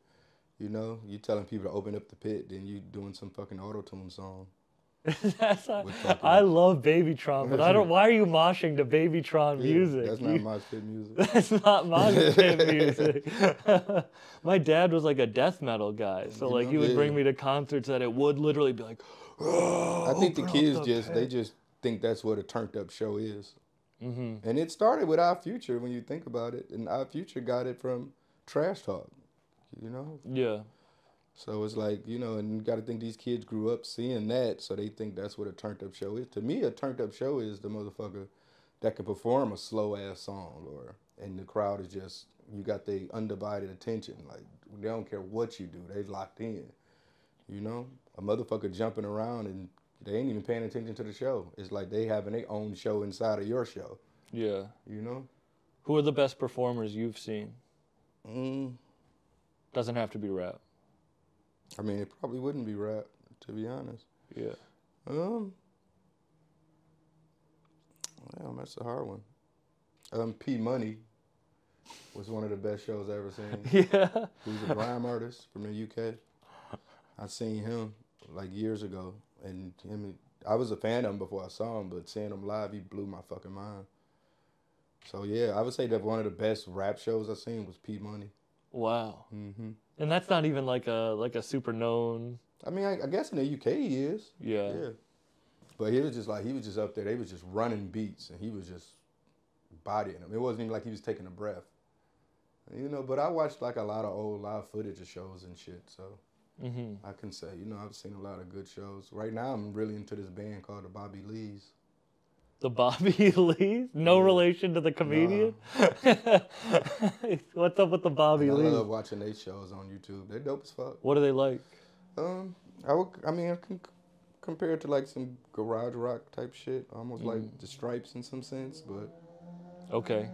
You know, you telling people to open up the pit, then you doing some fucking auto tune song. I love Babytron, but I don't. Why are you moshing to Babytron Yeah, music? That's You- not my pit music. *laughs* That's not my pit *laughs* music. *laughs* my dad was like a death metal guy, so You like know, he would yeah. bring me to concerts that it would literally be like. I think the kids the just they just think that's what a turned up show is. Mm-hmm. And it started with Odd Future when you think about it, and Odd Future got it from trash talk. You know, Yeah. So it's like, you know, and you got to think these kids grew up seeing that, so they think that's what a turned up show is. To me, a turned up show is the motherfucker that can perform a slow ass song, or and the crowd is just you got the undivided attention. Like they don't care what you do, they locked in. You know, a motherfucker jumping around and they ain't even paying attention to the show. It's like they having their own show inside of your show. Yeah. You know. Who are the best performers you've seen? Mm, Doesn't have to be rap. I mean, it probably wouldn't be rap, to be honest. Yeah. Um, well, that's a hard one. Um, P Money was one of the best shows I ever seen. *laughs* Yeah. He's a grime artist from the UK. I seen him like years ago, and him. I was a fan of him before I saw him, but seeing him live, he blew my fucking mind. So yeah, I would say that one of the best rap shows I've seen was P Money. Wow. hmm And that's not even like a like a super known. I mean, I, I guess in the UK he is. Yeah. Yeah. But he was just like he was just up there. They was just running beats, and he was just bodying them. It wasn't even like he was taking a breath. You know, but I watched like a lot of old live footage of shows and shit, so hmm I can say, you know, I've seen a lot of good shows. Right now, I'm really into this band called the Bobby Lees. The Bobby *laughs* Lee? No Yeah. relation to the comedian? *laughs* What's up with the Bobby I Lee? love watching their shows on YouTube. They're dope as fuck. What are they like? Um, I would, I mean, I can compare it to like some garage rock type shit, almost Mm. like the Stripes in some sense, but Okay.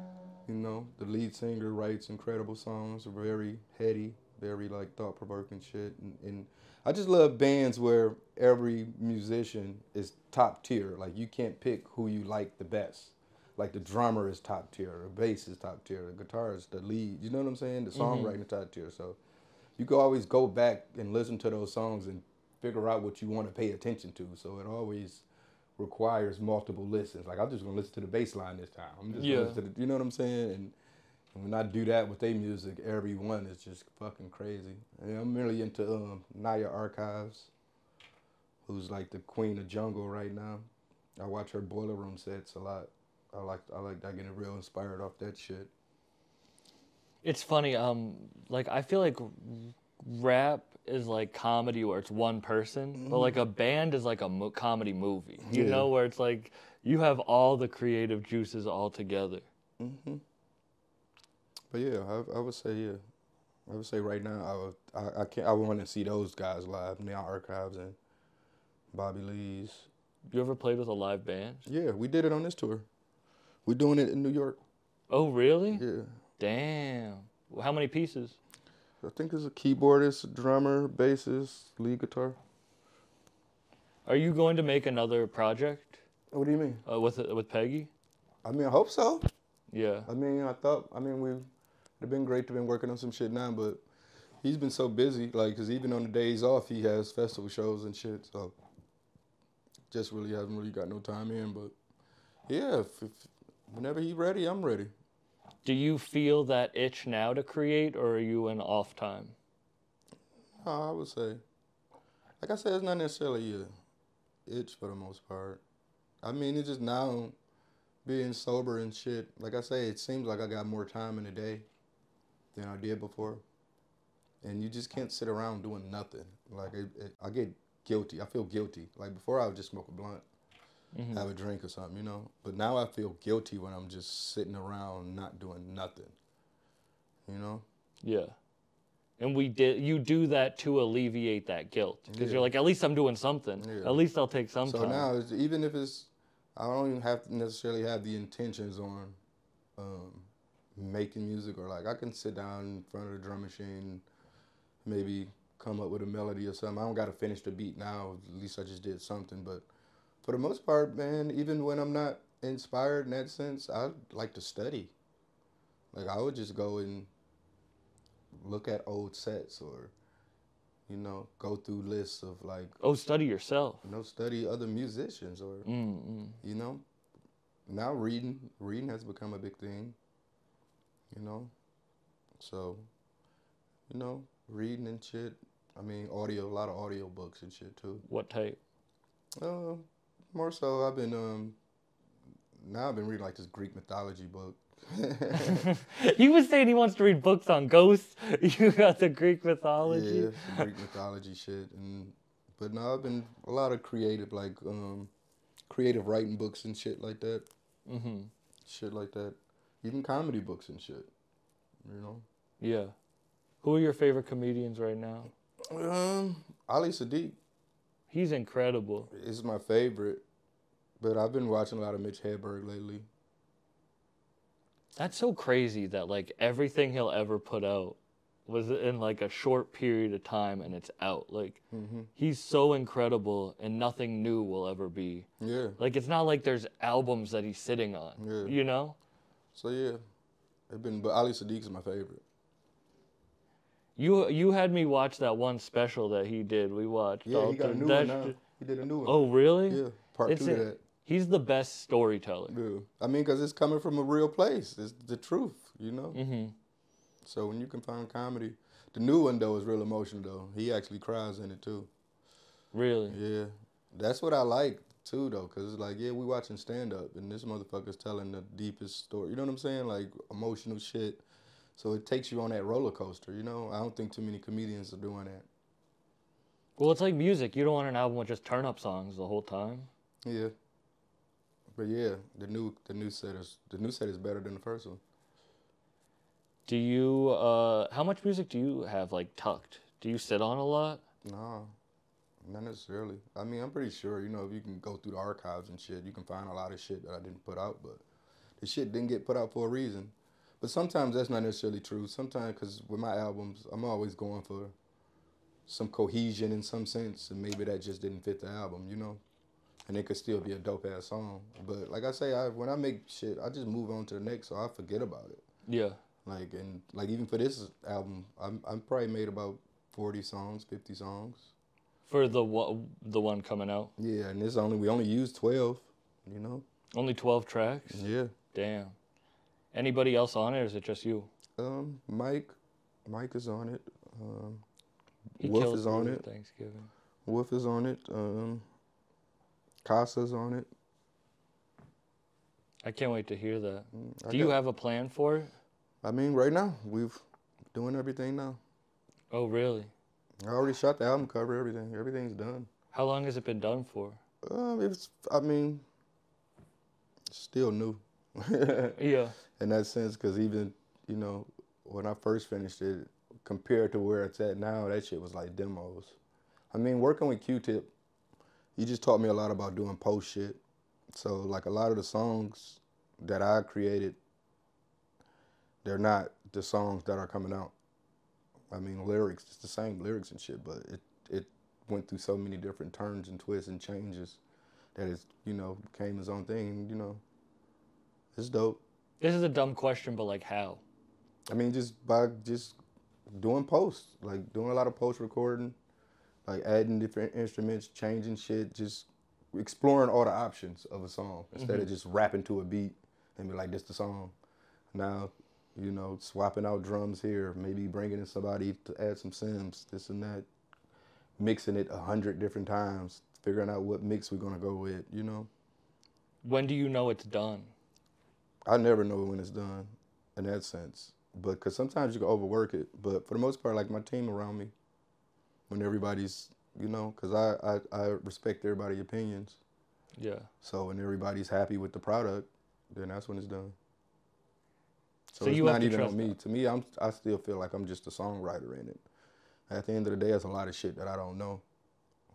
You know, the lead singer writes incredible songs, very heady, very like thought provoking shit. And, and I just love bands where every musician is top tier. Like you can't pick who you like the best. Like the drummer is top tier, the bass is top tier, the guitar is the lead. You know what I'm saying? The mm-hmm. songwriting is top tier. So you can always go back and listen to those songs and figure out what you want to pay attention to. So it always requires multiple listens. Like I'm just gonna listen to the bass line this time. I'm just Yeah. gonna listen to the, you know what I'm saying? And when I do that with their music, every one is just fucking crazy. And I'm really into um, Nia Archives, who's like the queen of jungle right now. I watch her boiler room sets a lot. I like I like I getting real inspired off that shit. It's funny. Um, like I feel like rap is like comedy where it's one person, but like a band is like a mo- comedy movie. You Yeah. know, where it's like you have all the creative juices all together. hmm But yeah, I, I would say yeah, I would say right now I would I, I can't I want to see those guys live. Nia Archives and Bobby Lees. You ever played with a live band? Yeah, we did it on this tour. We're doing it in New York. Oh, really? Yeah. Damn. How many pieces? I think there's a keyboardist, drummer, bassist, lead guitar. Are you going to make another project What do you mean? uh, with with Peggy? I mean, I hope so. Yeah. I mean, I thought, I mean, we've, it'd been great to been working on some shit now, but he's been so busy, like, cause even on the days off, he has festival shows and shit, so just really hasn't really got no time in, but yeah, if, if, whenever he ready, I'm ready. Do you feel that itch now to create, or are you in off time? No, I would say, Like I said, it's not necessarily a itch for the most part. I mean, it's just now being sober and shit. Like I say, it seems like I got more time in the day than I did before, and you just can't sit around doing nothing. Like it, it, I get guilty. I feel guilty. Like before, I would just smoke a blunt, have a drink or something, you know. But now I feel guilty when I'm just sitting around not doing nothing. You know. Yeah. And we did. You do that to alleviate that guilt because Yeah. you're like, at least I'm doing something. Yeah. At least I'll take some So time. now, even if it's, I don't even have to necessarily have the intentions on um, making music or like I can sit down in front of the drum machine, maybe come up with a melody or something. I don't got to finish the beat now. At least I just did something. But for the most part, man, even when I'm not inspired in that sense, I like to study. Like I would just go and look at old sets or, you know, go through lists of like oh, study yourself. you know, study other musicians or Mm-mm. you know. Now reading reading has become a big thing. You know. So, you know, reading and shit. I mean audio a lot of audio books and shit too. What type? Uh more so I've been um now I've been reading like this Greek mythology book. *laughs* he was saying he wants to read books on ghosts. *laughs* You got the Greek mythology. Yeah, Greek *laughs* mythology shit, and but now I've been a lot of creative, like um, creative writing books and shit like that. Mm-hmm. Shit like that, even comedy books and shit. You know, Yeah. Who are your favorite comedians right now? um, Ali Siddiq He's incredible. is my favorite, but I've been watching a lot of Mitch Hedberg lately. That's so crazy that like everything he'll ever put out was in like a short period of time and it's out. Like hmm he's so incredible and nothing new will ever be. Yeah, Like it's not like there's albums that he's sitting on. Yeah. You know? So yeah, it's been, but Ali Siddiq is my favorite. You you had me watch that one special that he did. We watched. Yeah, all he got a new one now. He did a new one. Oh really? yeah, part It's two a- of that. He's the best storyteller. Yeah, I mean, cause it's coming from a real place. It's the truth, you know. Mm-hmm. So when you can find comedy, the new one though is real emotional though. He actually cries in it too. Really? Yeah, that's what I like too though, cause it's like yeah, we watching stand up and this motherfucker's telling the deepest story. You know what I'm saying? Like emotional shit. So it takes you on that roller coaster. You know, I don't think too many comedians are doing that. Well, it's like music. You don't want an album with just turn up songs the whole time. Yeah. But yeah, the new the new set is the new set is better than the first one. Do you? uh How much music do you have like tucked? Do you sit on a lot? No, not necessarily. I mean, I'm pretty sure, you know, if you can go through the archives and shit, you can find a lot of shit that I didn't put out, but the shit didn't get put out for a reason. But sometimes that's not necessarily true. Sometimes, because with my albums, I'm always going for some cohesion in some sense, and maybe that just didn't fit the album, you know? And it could still be a dope ass song. But like I say, I, when I make shit, I just move on to the next, so I forget about it. Yeah. Like and like even for this album, I'm I'm probably made about forty songs, fifty songs. For the one, the one coming out, Yeah, and this only we only use twelve. You know. only twelve tracks. Yeah. Damn. Anybody else on it, or is it just you? Um, Mike, Mike is on it. Um, He Wolf is on it. Thanksgiving. Wolf is on it. Um, Kassa's on it. I can't wait to hear that. Mm, I Do you have a plan for it? I mean, right now we've doing everything now. Oh, really? I already shot the album cover. Everything. Everything's done. How long has it been done for? Um, it's. I mean, still new. *laughs* Yeah. in that sense because even you know when i first finished it compared to where it's at now that shit was like demos i mean working with q-tip he just taught me a lot about doing post shit so like a lot of the songs that i created they're not the songs that are coming out i mean lyrics it's the same lyrics and shit but it it went through so many different turns and twists and changes that it's you know became his own thing you know it's dope This is a dumb question, but like how? I mean, just by just doing posts, like doing a lot of post recording, like adding different instruments, changing shit, just exploring all the options of a song instead mm-hmm. of just rapping to a beat and be like, "This the song." Now, you know, swapping out drums here, maybe bringing in somebody to add some synths, this and that, mixing it a hundred different times, figuring out what mix we're gonna go with. You know, When do you know it's done? I never know when it's done, in that sense. But because sometimes you can overwork it. But for the most part, like my team around me, when everybody's, you know, because I, I I respect everybody's opinions. Yeah. So when everybody's happy with the product, then that's when it's done. So, So it's not even on me. To me, I'm I still feel like I'm just a songwriter in it. At the end of the day, it's a lot of shit that I don't know.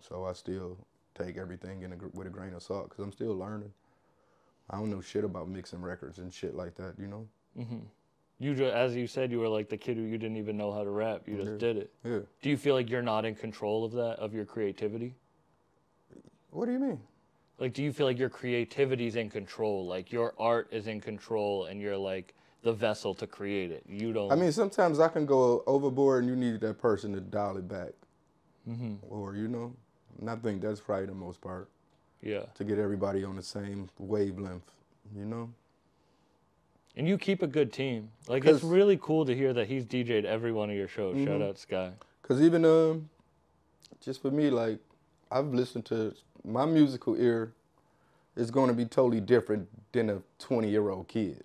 So I still take everything in a, with a grain of salt because I'm still learning. I don't know shit about mixing records and shit like that, you know? Mm-hmm. You just, as you said, you were like the kid who you didn't even know how to rap. You just Yeah. did it. Yeah. Do you feel like you're not in control of that, of your creativity? What do you mean? Like, do you feel like your creativity's in control? Like your art is in control, and you're like the vessel to create it. You don't. I mean, sometimes I can go overboard and you need that person to dial it back. Or, you know, and I think that's probably the most part. yeah. to get everybody on the same wavelength, you know? And you keep a good team. Like it's really cool to hear that he's DJ'd every one of your shows. Shout Mhm. out Sky. Cause even um, just for me, like I've listened to my musical ear is going to be totally different than a 20 year old kid.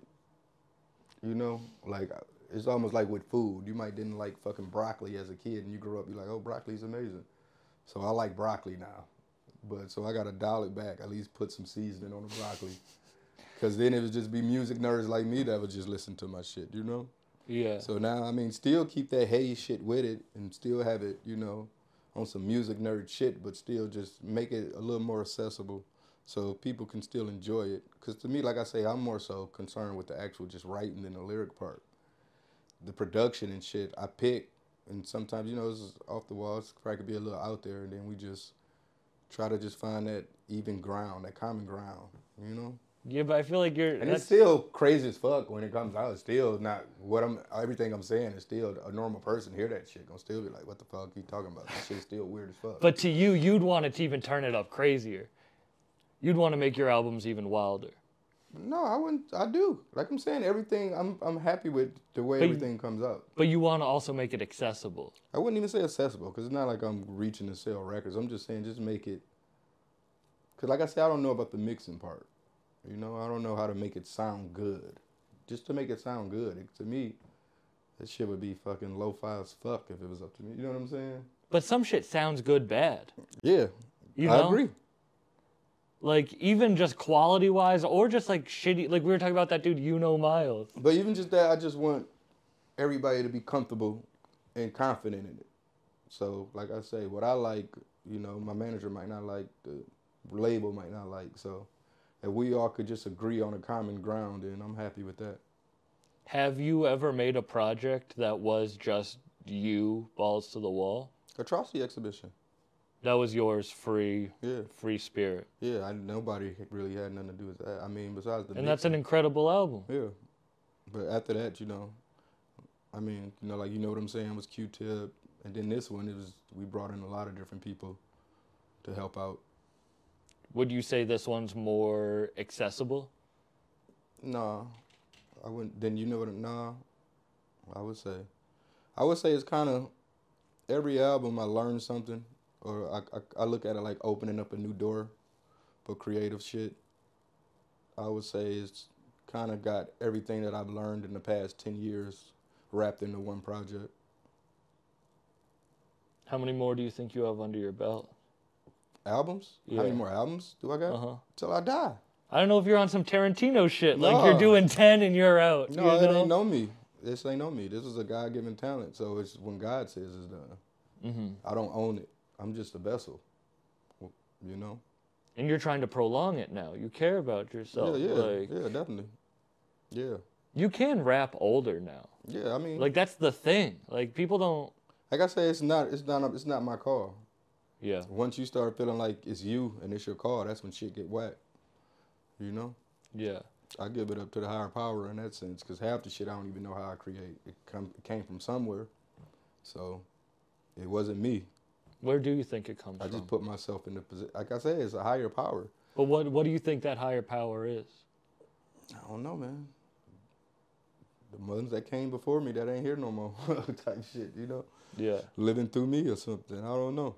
You know, like it's almost like with food. You might didn't like fucking broccoli as a kid, and you grew up, you're like, oh, broccoli's amazing. So I like broccoli now, but so I got to dial it back. At least put some seasoning on the broccoli. Cause then it would just be music nerds like me that would just listen to my shit, you know. Yeah. So now, I mean, still keep that hey shit with it and still have it, you know, on some music nerd shit, but still just make it a little more accessible so people can still enjoy it. Because to me, like I say, I'm more so concerned with the actual just writing than the lyric part. The production and shit, I pick, and sometimes, you know, it's off the walls, probably could be a little out there, and then we just try to just find that even ground, that common ground, you know? yeah, but I feel like you're. And it's still crazy as fuck when it comes out. It's still not what I'm. Everything I'm saying is still a normal person hear that shit gonna still be like, "What the fuck you talking about?" That shit's still weird as fuck. But to you, you'd want it to even turn it up crazier. You'd want to make your albums even wilder. no, I wouldn't. I do. Like I'm saying, everything. I'm I'm happy with the way But you- everything comes out. But you want to also make it accessible. I wouldn't even say accessible because it's not like I'm reaching to sell records. I'm just saying, just make it. Cause like I said, I don't know about the mixing part. You know, I don't know how to make it sound good. Just to make it sound good, it, to me, that shit would be fucking lo-fi as fuck if it was up to me. You know what I'm saying? But some shit sounds good bad. Yeah, You I agree. Like even just quality wise, or just like shitty. Like we were talking about that dude, you know Miles. But even just that, I just want everybody to be comfortable and confident in it. So, like I say, what I like, you know, my manager might not like, the label might not like. So, if we all could just agree on a common ground, and I'm happy with that. Have you ever made a project that was just you, balls to the wall? Atrocity exhibition. That was yours, free, Yeah, free spirit, yeah. I, nobody really had nothing to do with that. I mean, besides the. and that's an incredible album. Yeah, but after that, you know, I mean, you know, like you know what I'm saying was Q-Tip, and then this one it was we brought in a lot of different people to help out. Would you say this one's more accessible? No, I wouldn't. Then you know what? Nah, I would say, I would say it's kind of every album I learned something, or I, I I look at it like opening up a new door for creative shit. I would say it's kind of got everything that I've learned in the past ten years wrapped into one project. How many more do you think you have under your belt? Albums? How many more albums do I got? Uh huh. Till I die. I don't know if you're on some Tarantino shit. Like you're doing ten and you're out. No, you it know? ain't know me. This ain't know me. This is a God given talent. So it's when God says it's done. Mhm. I don't own it. I'm just a vessel. You know? And you're trying to prolong it now. You care about yourself. yeah, yeah, Like yeah, definitely. Yeah, you can rap older now. yeah. I mean, like, that's the thing. Like people don't. Like I say, it's not, it's not, it's not my call. Yeah. Once you start feeling like it's you and it's your call, that's when shit get whacked. You know? Yeah. I give it up to the higher power in that sense, because half the shit I don't even know how I create. It come, it came from somewhere, so it wasn't me. Where do you think it comes from? I from? just put myself in the position. Like I said, it's a higher power. But what what do you think that higher power is? I don't know, man. The ones that came before me that ain't here no more, *laughs* type shit. You know, Yeah. living through me or something. I don't know.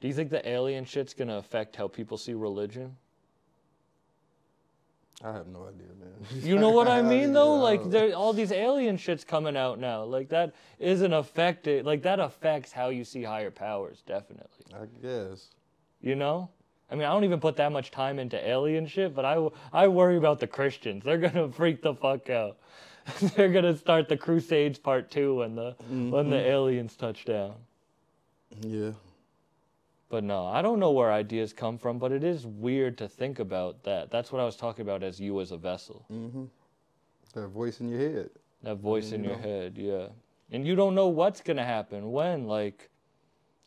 Do you think the alien shit's gonna affect how people see religion? I have no idea, man. *laughs* You know what I mean, though? Yeah, Like, there all these alien shits coming out now. Like that isn't affected. Like that affects how you see higher powers, definitely. I guess. You know? I mean, I don't even put that much time into alien shit, but I, I worry about the Christians. They're gonna *laughs* freak the fuck out. *laughs* They're gonna start the Crusades Part Two when the when the mm-hmm. aliens touch down. Yeah. But no, I don't know where ideas come from, but it is weird to think about that. That's what I was talking about as you as a vessel. Mm-hmm. That voice in your head. That voice in you your know. head, yeah. And you don't know what's gonna happen when. Like,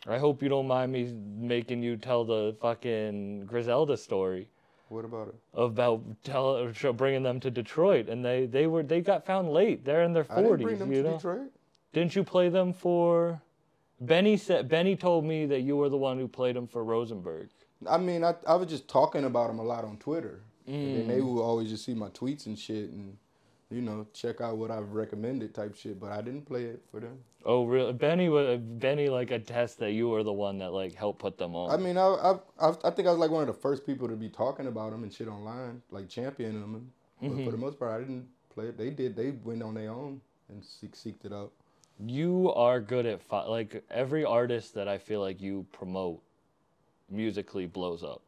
I hope you don't mind me making you tell the fucking Griselda story What about it? about tell show- bringing them to Detroit, and they they were they got found late. They're in their I didn't bring forties, them you to know. Detroit. Didn't you play them for? Benny said Benny told me that you were the one who played them for Rosenberg. I mean, I, I was just talking about them a lot on Twitter. And they Mm. would always just see my tweets and shit and, you know, check out what I've recommended type shit. But I didn't play it for them. Oh, really? Benny was Benny like attest that you were the one that like helped put them on. I mean, I, I, I, I think I was like one of the first people to be talking about them and shit online, like championing them. But Mm-hmm. for the most part, I didn't play it. They did. They went on their own and seek, seeked it out. You are good at fi- like every artist that I feel like you promote musically blows up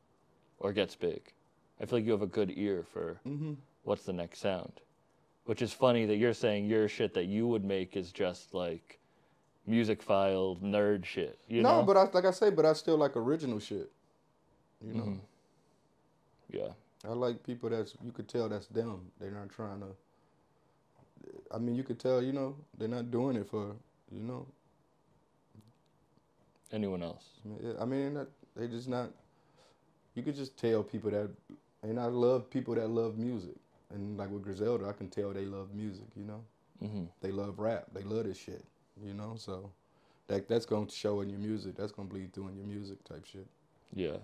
or gets big. I feel like you have a good ear for Mm-hmm. what's the next sound. Which is funny that you're saying your shit that you would make is just like music file nerd shit. You no, know? but I, like I say, but I still like original shit. You know, Mhm. yeah. I like people that's you could tell that's them. They're not trying to. I mean, you could tell. You know, they're not doing it for. You know, Anyone else? I mean, that- they just not. You could just tell people that, and I love people that love music, and like with Griselda, I can tell they love music. You know, hmm they love rap. They love this shit. You know, so that that's gonna show in your music. That's gonna bleed through in your music type shit. Yeah.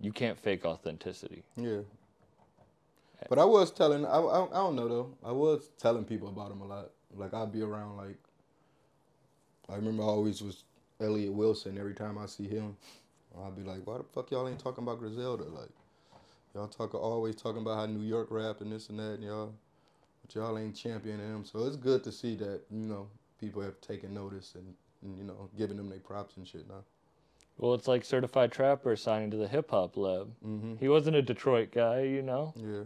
You can't fake authenticity. Yeah. But I was telling, I, I, I don't know though. I was telling people about him a lot. Like I'd be around, like I remember I always was Elliott Wilson. Every time I see him, I'd be like, "Why the fuck y'all ain't talking about Griselda? Like y'all talk always talking about how New York rap and this and that, and y'all, but y'all ain't championing him. So it's good to see that you know people have taken notice and, and you know giving them their props and shit now. Well, it's like Certified Trapper signing to the Hip Hop Lab. hmm He wasn't a Detroit guy, you know? Yeah.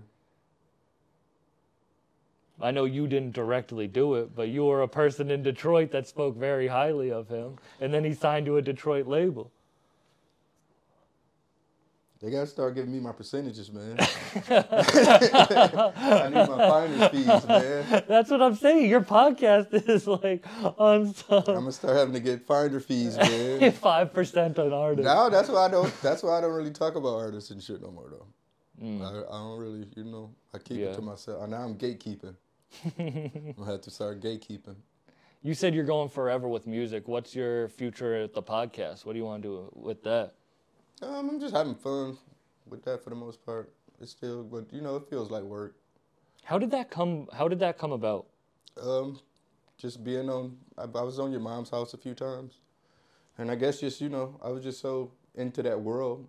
I know you didn't directly do it, but you were a person in Detroit that spoke very highly of him, and then he signed to a Detroit label. They gotta start giving me my percentages, man. *laughs* I need my finder's fees, man. That's what I'm saying. Your podcast *laughs* is like on I'm gonna start having to get finder fees, man. *laughs* five percent on artists. now that's why I don't. That's why I don't really talk about artists and shit no more, though. Mm. I, I don't really, you know, I keep Yeah. it to myself. Now I'm gatekeeping. I have to start gatekeeping. You said you're going forever with music. What's your future at the podcast? What do you want to do with that? Um, I'm just having fun with that for the most part. It's still, but you know, it feels like work. How did that come? How did that come about? Um, just being on, I, I was on your mom's house a few times, and I guess just you know, I was just so into that world.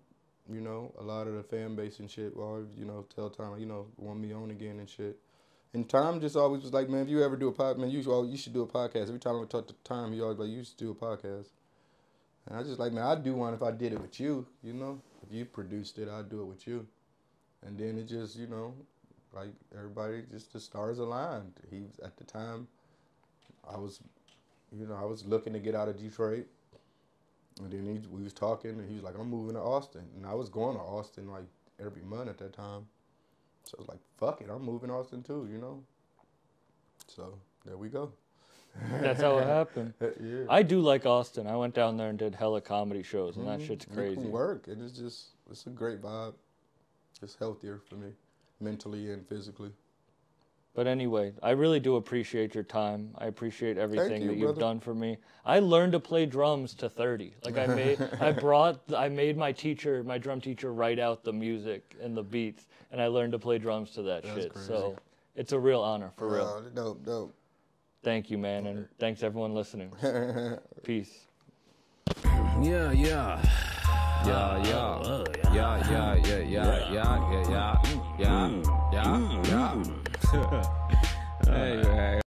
You know, a lot of the fan base and shit. Well, you know, tell time, you know, want me on again and shit. And Tom just always was like, man, if you ever do a podcast, man, you should, you should do a podcast. Every time I talk to Tom, he always like, you should do a podcast. And I just like, man, I'd do one if I did it with you. You know, if you produced it, I'd do it with you. And then it just, you know, like everybody, just the stars aligned. He was at the time, I was, you know, I was looking to get out of Detroit. And then he, we was talking, and he was like, "I'm moving to Austin," and I was going to Austin like every month at that time. So I was like, "Fuck it, I'm moving to Austin too," you know. So there we go. That's how it *laughs* happened. yeah. I do like Austin. I went down there and did hella comedy shows, and that Mhm. shit's It crazy. can work, and it's just it's a great vibe. It's healthier for me, mentally and physically. But anyway, I really do appreciate your time. I appreciate everything you, that you've brother. done for me. I learned to play drums to 30. Like I made *laughs* I brought I made my teacher, my drum teacher write out the music and the beats and I learned to play drums to that That's shit. crazy. So it's a real honor for real. Uh, dope, dope. Thank you, man, and thanks everyone listening. *laughs* Peace. Yeah, yeah. Yeah, yeah, yeah, yeah, yeah, yeah, yeah, yeah, yeah, yeah, yeah, yeah. *laughs* Hey.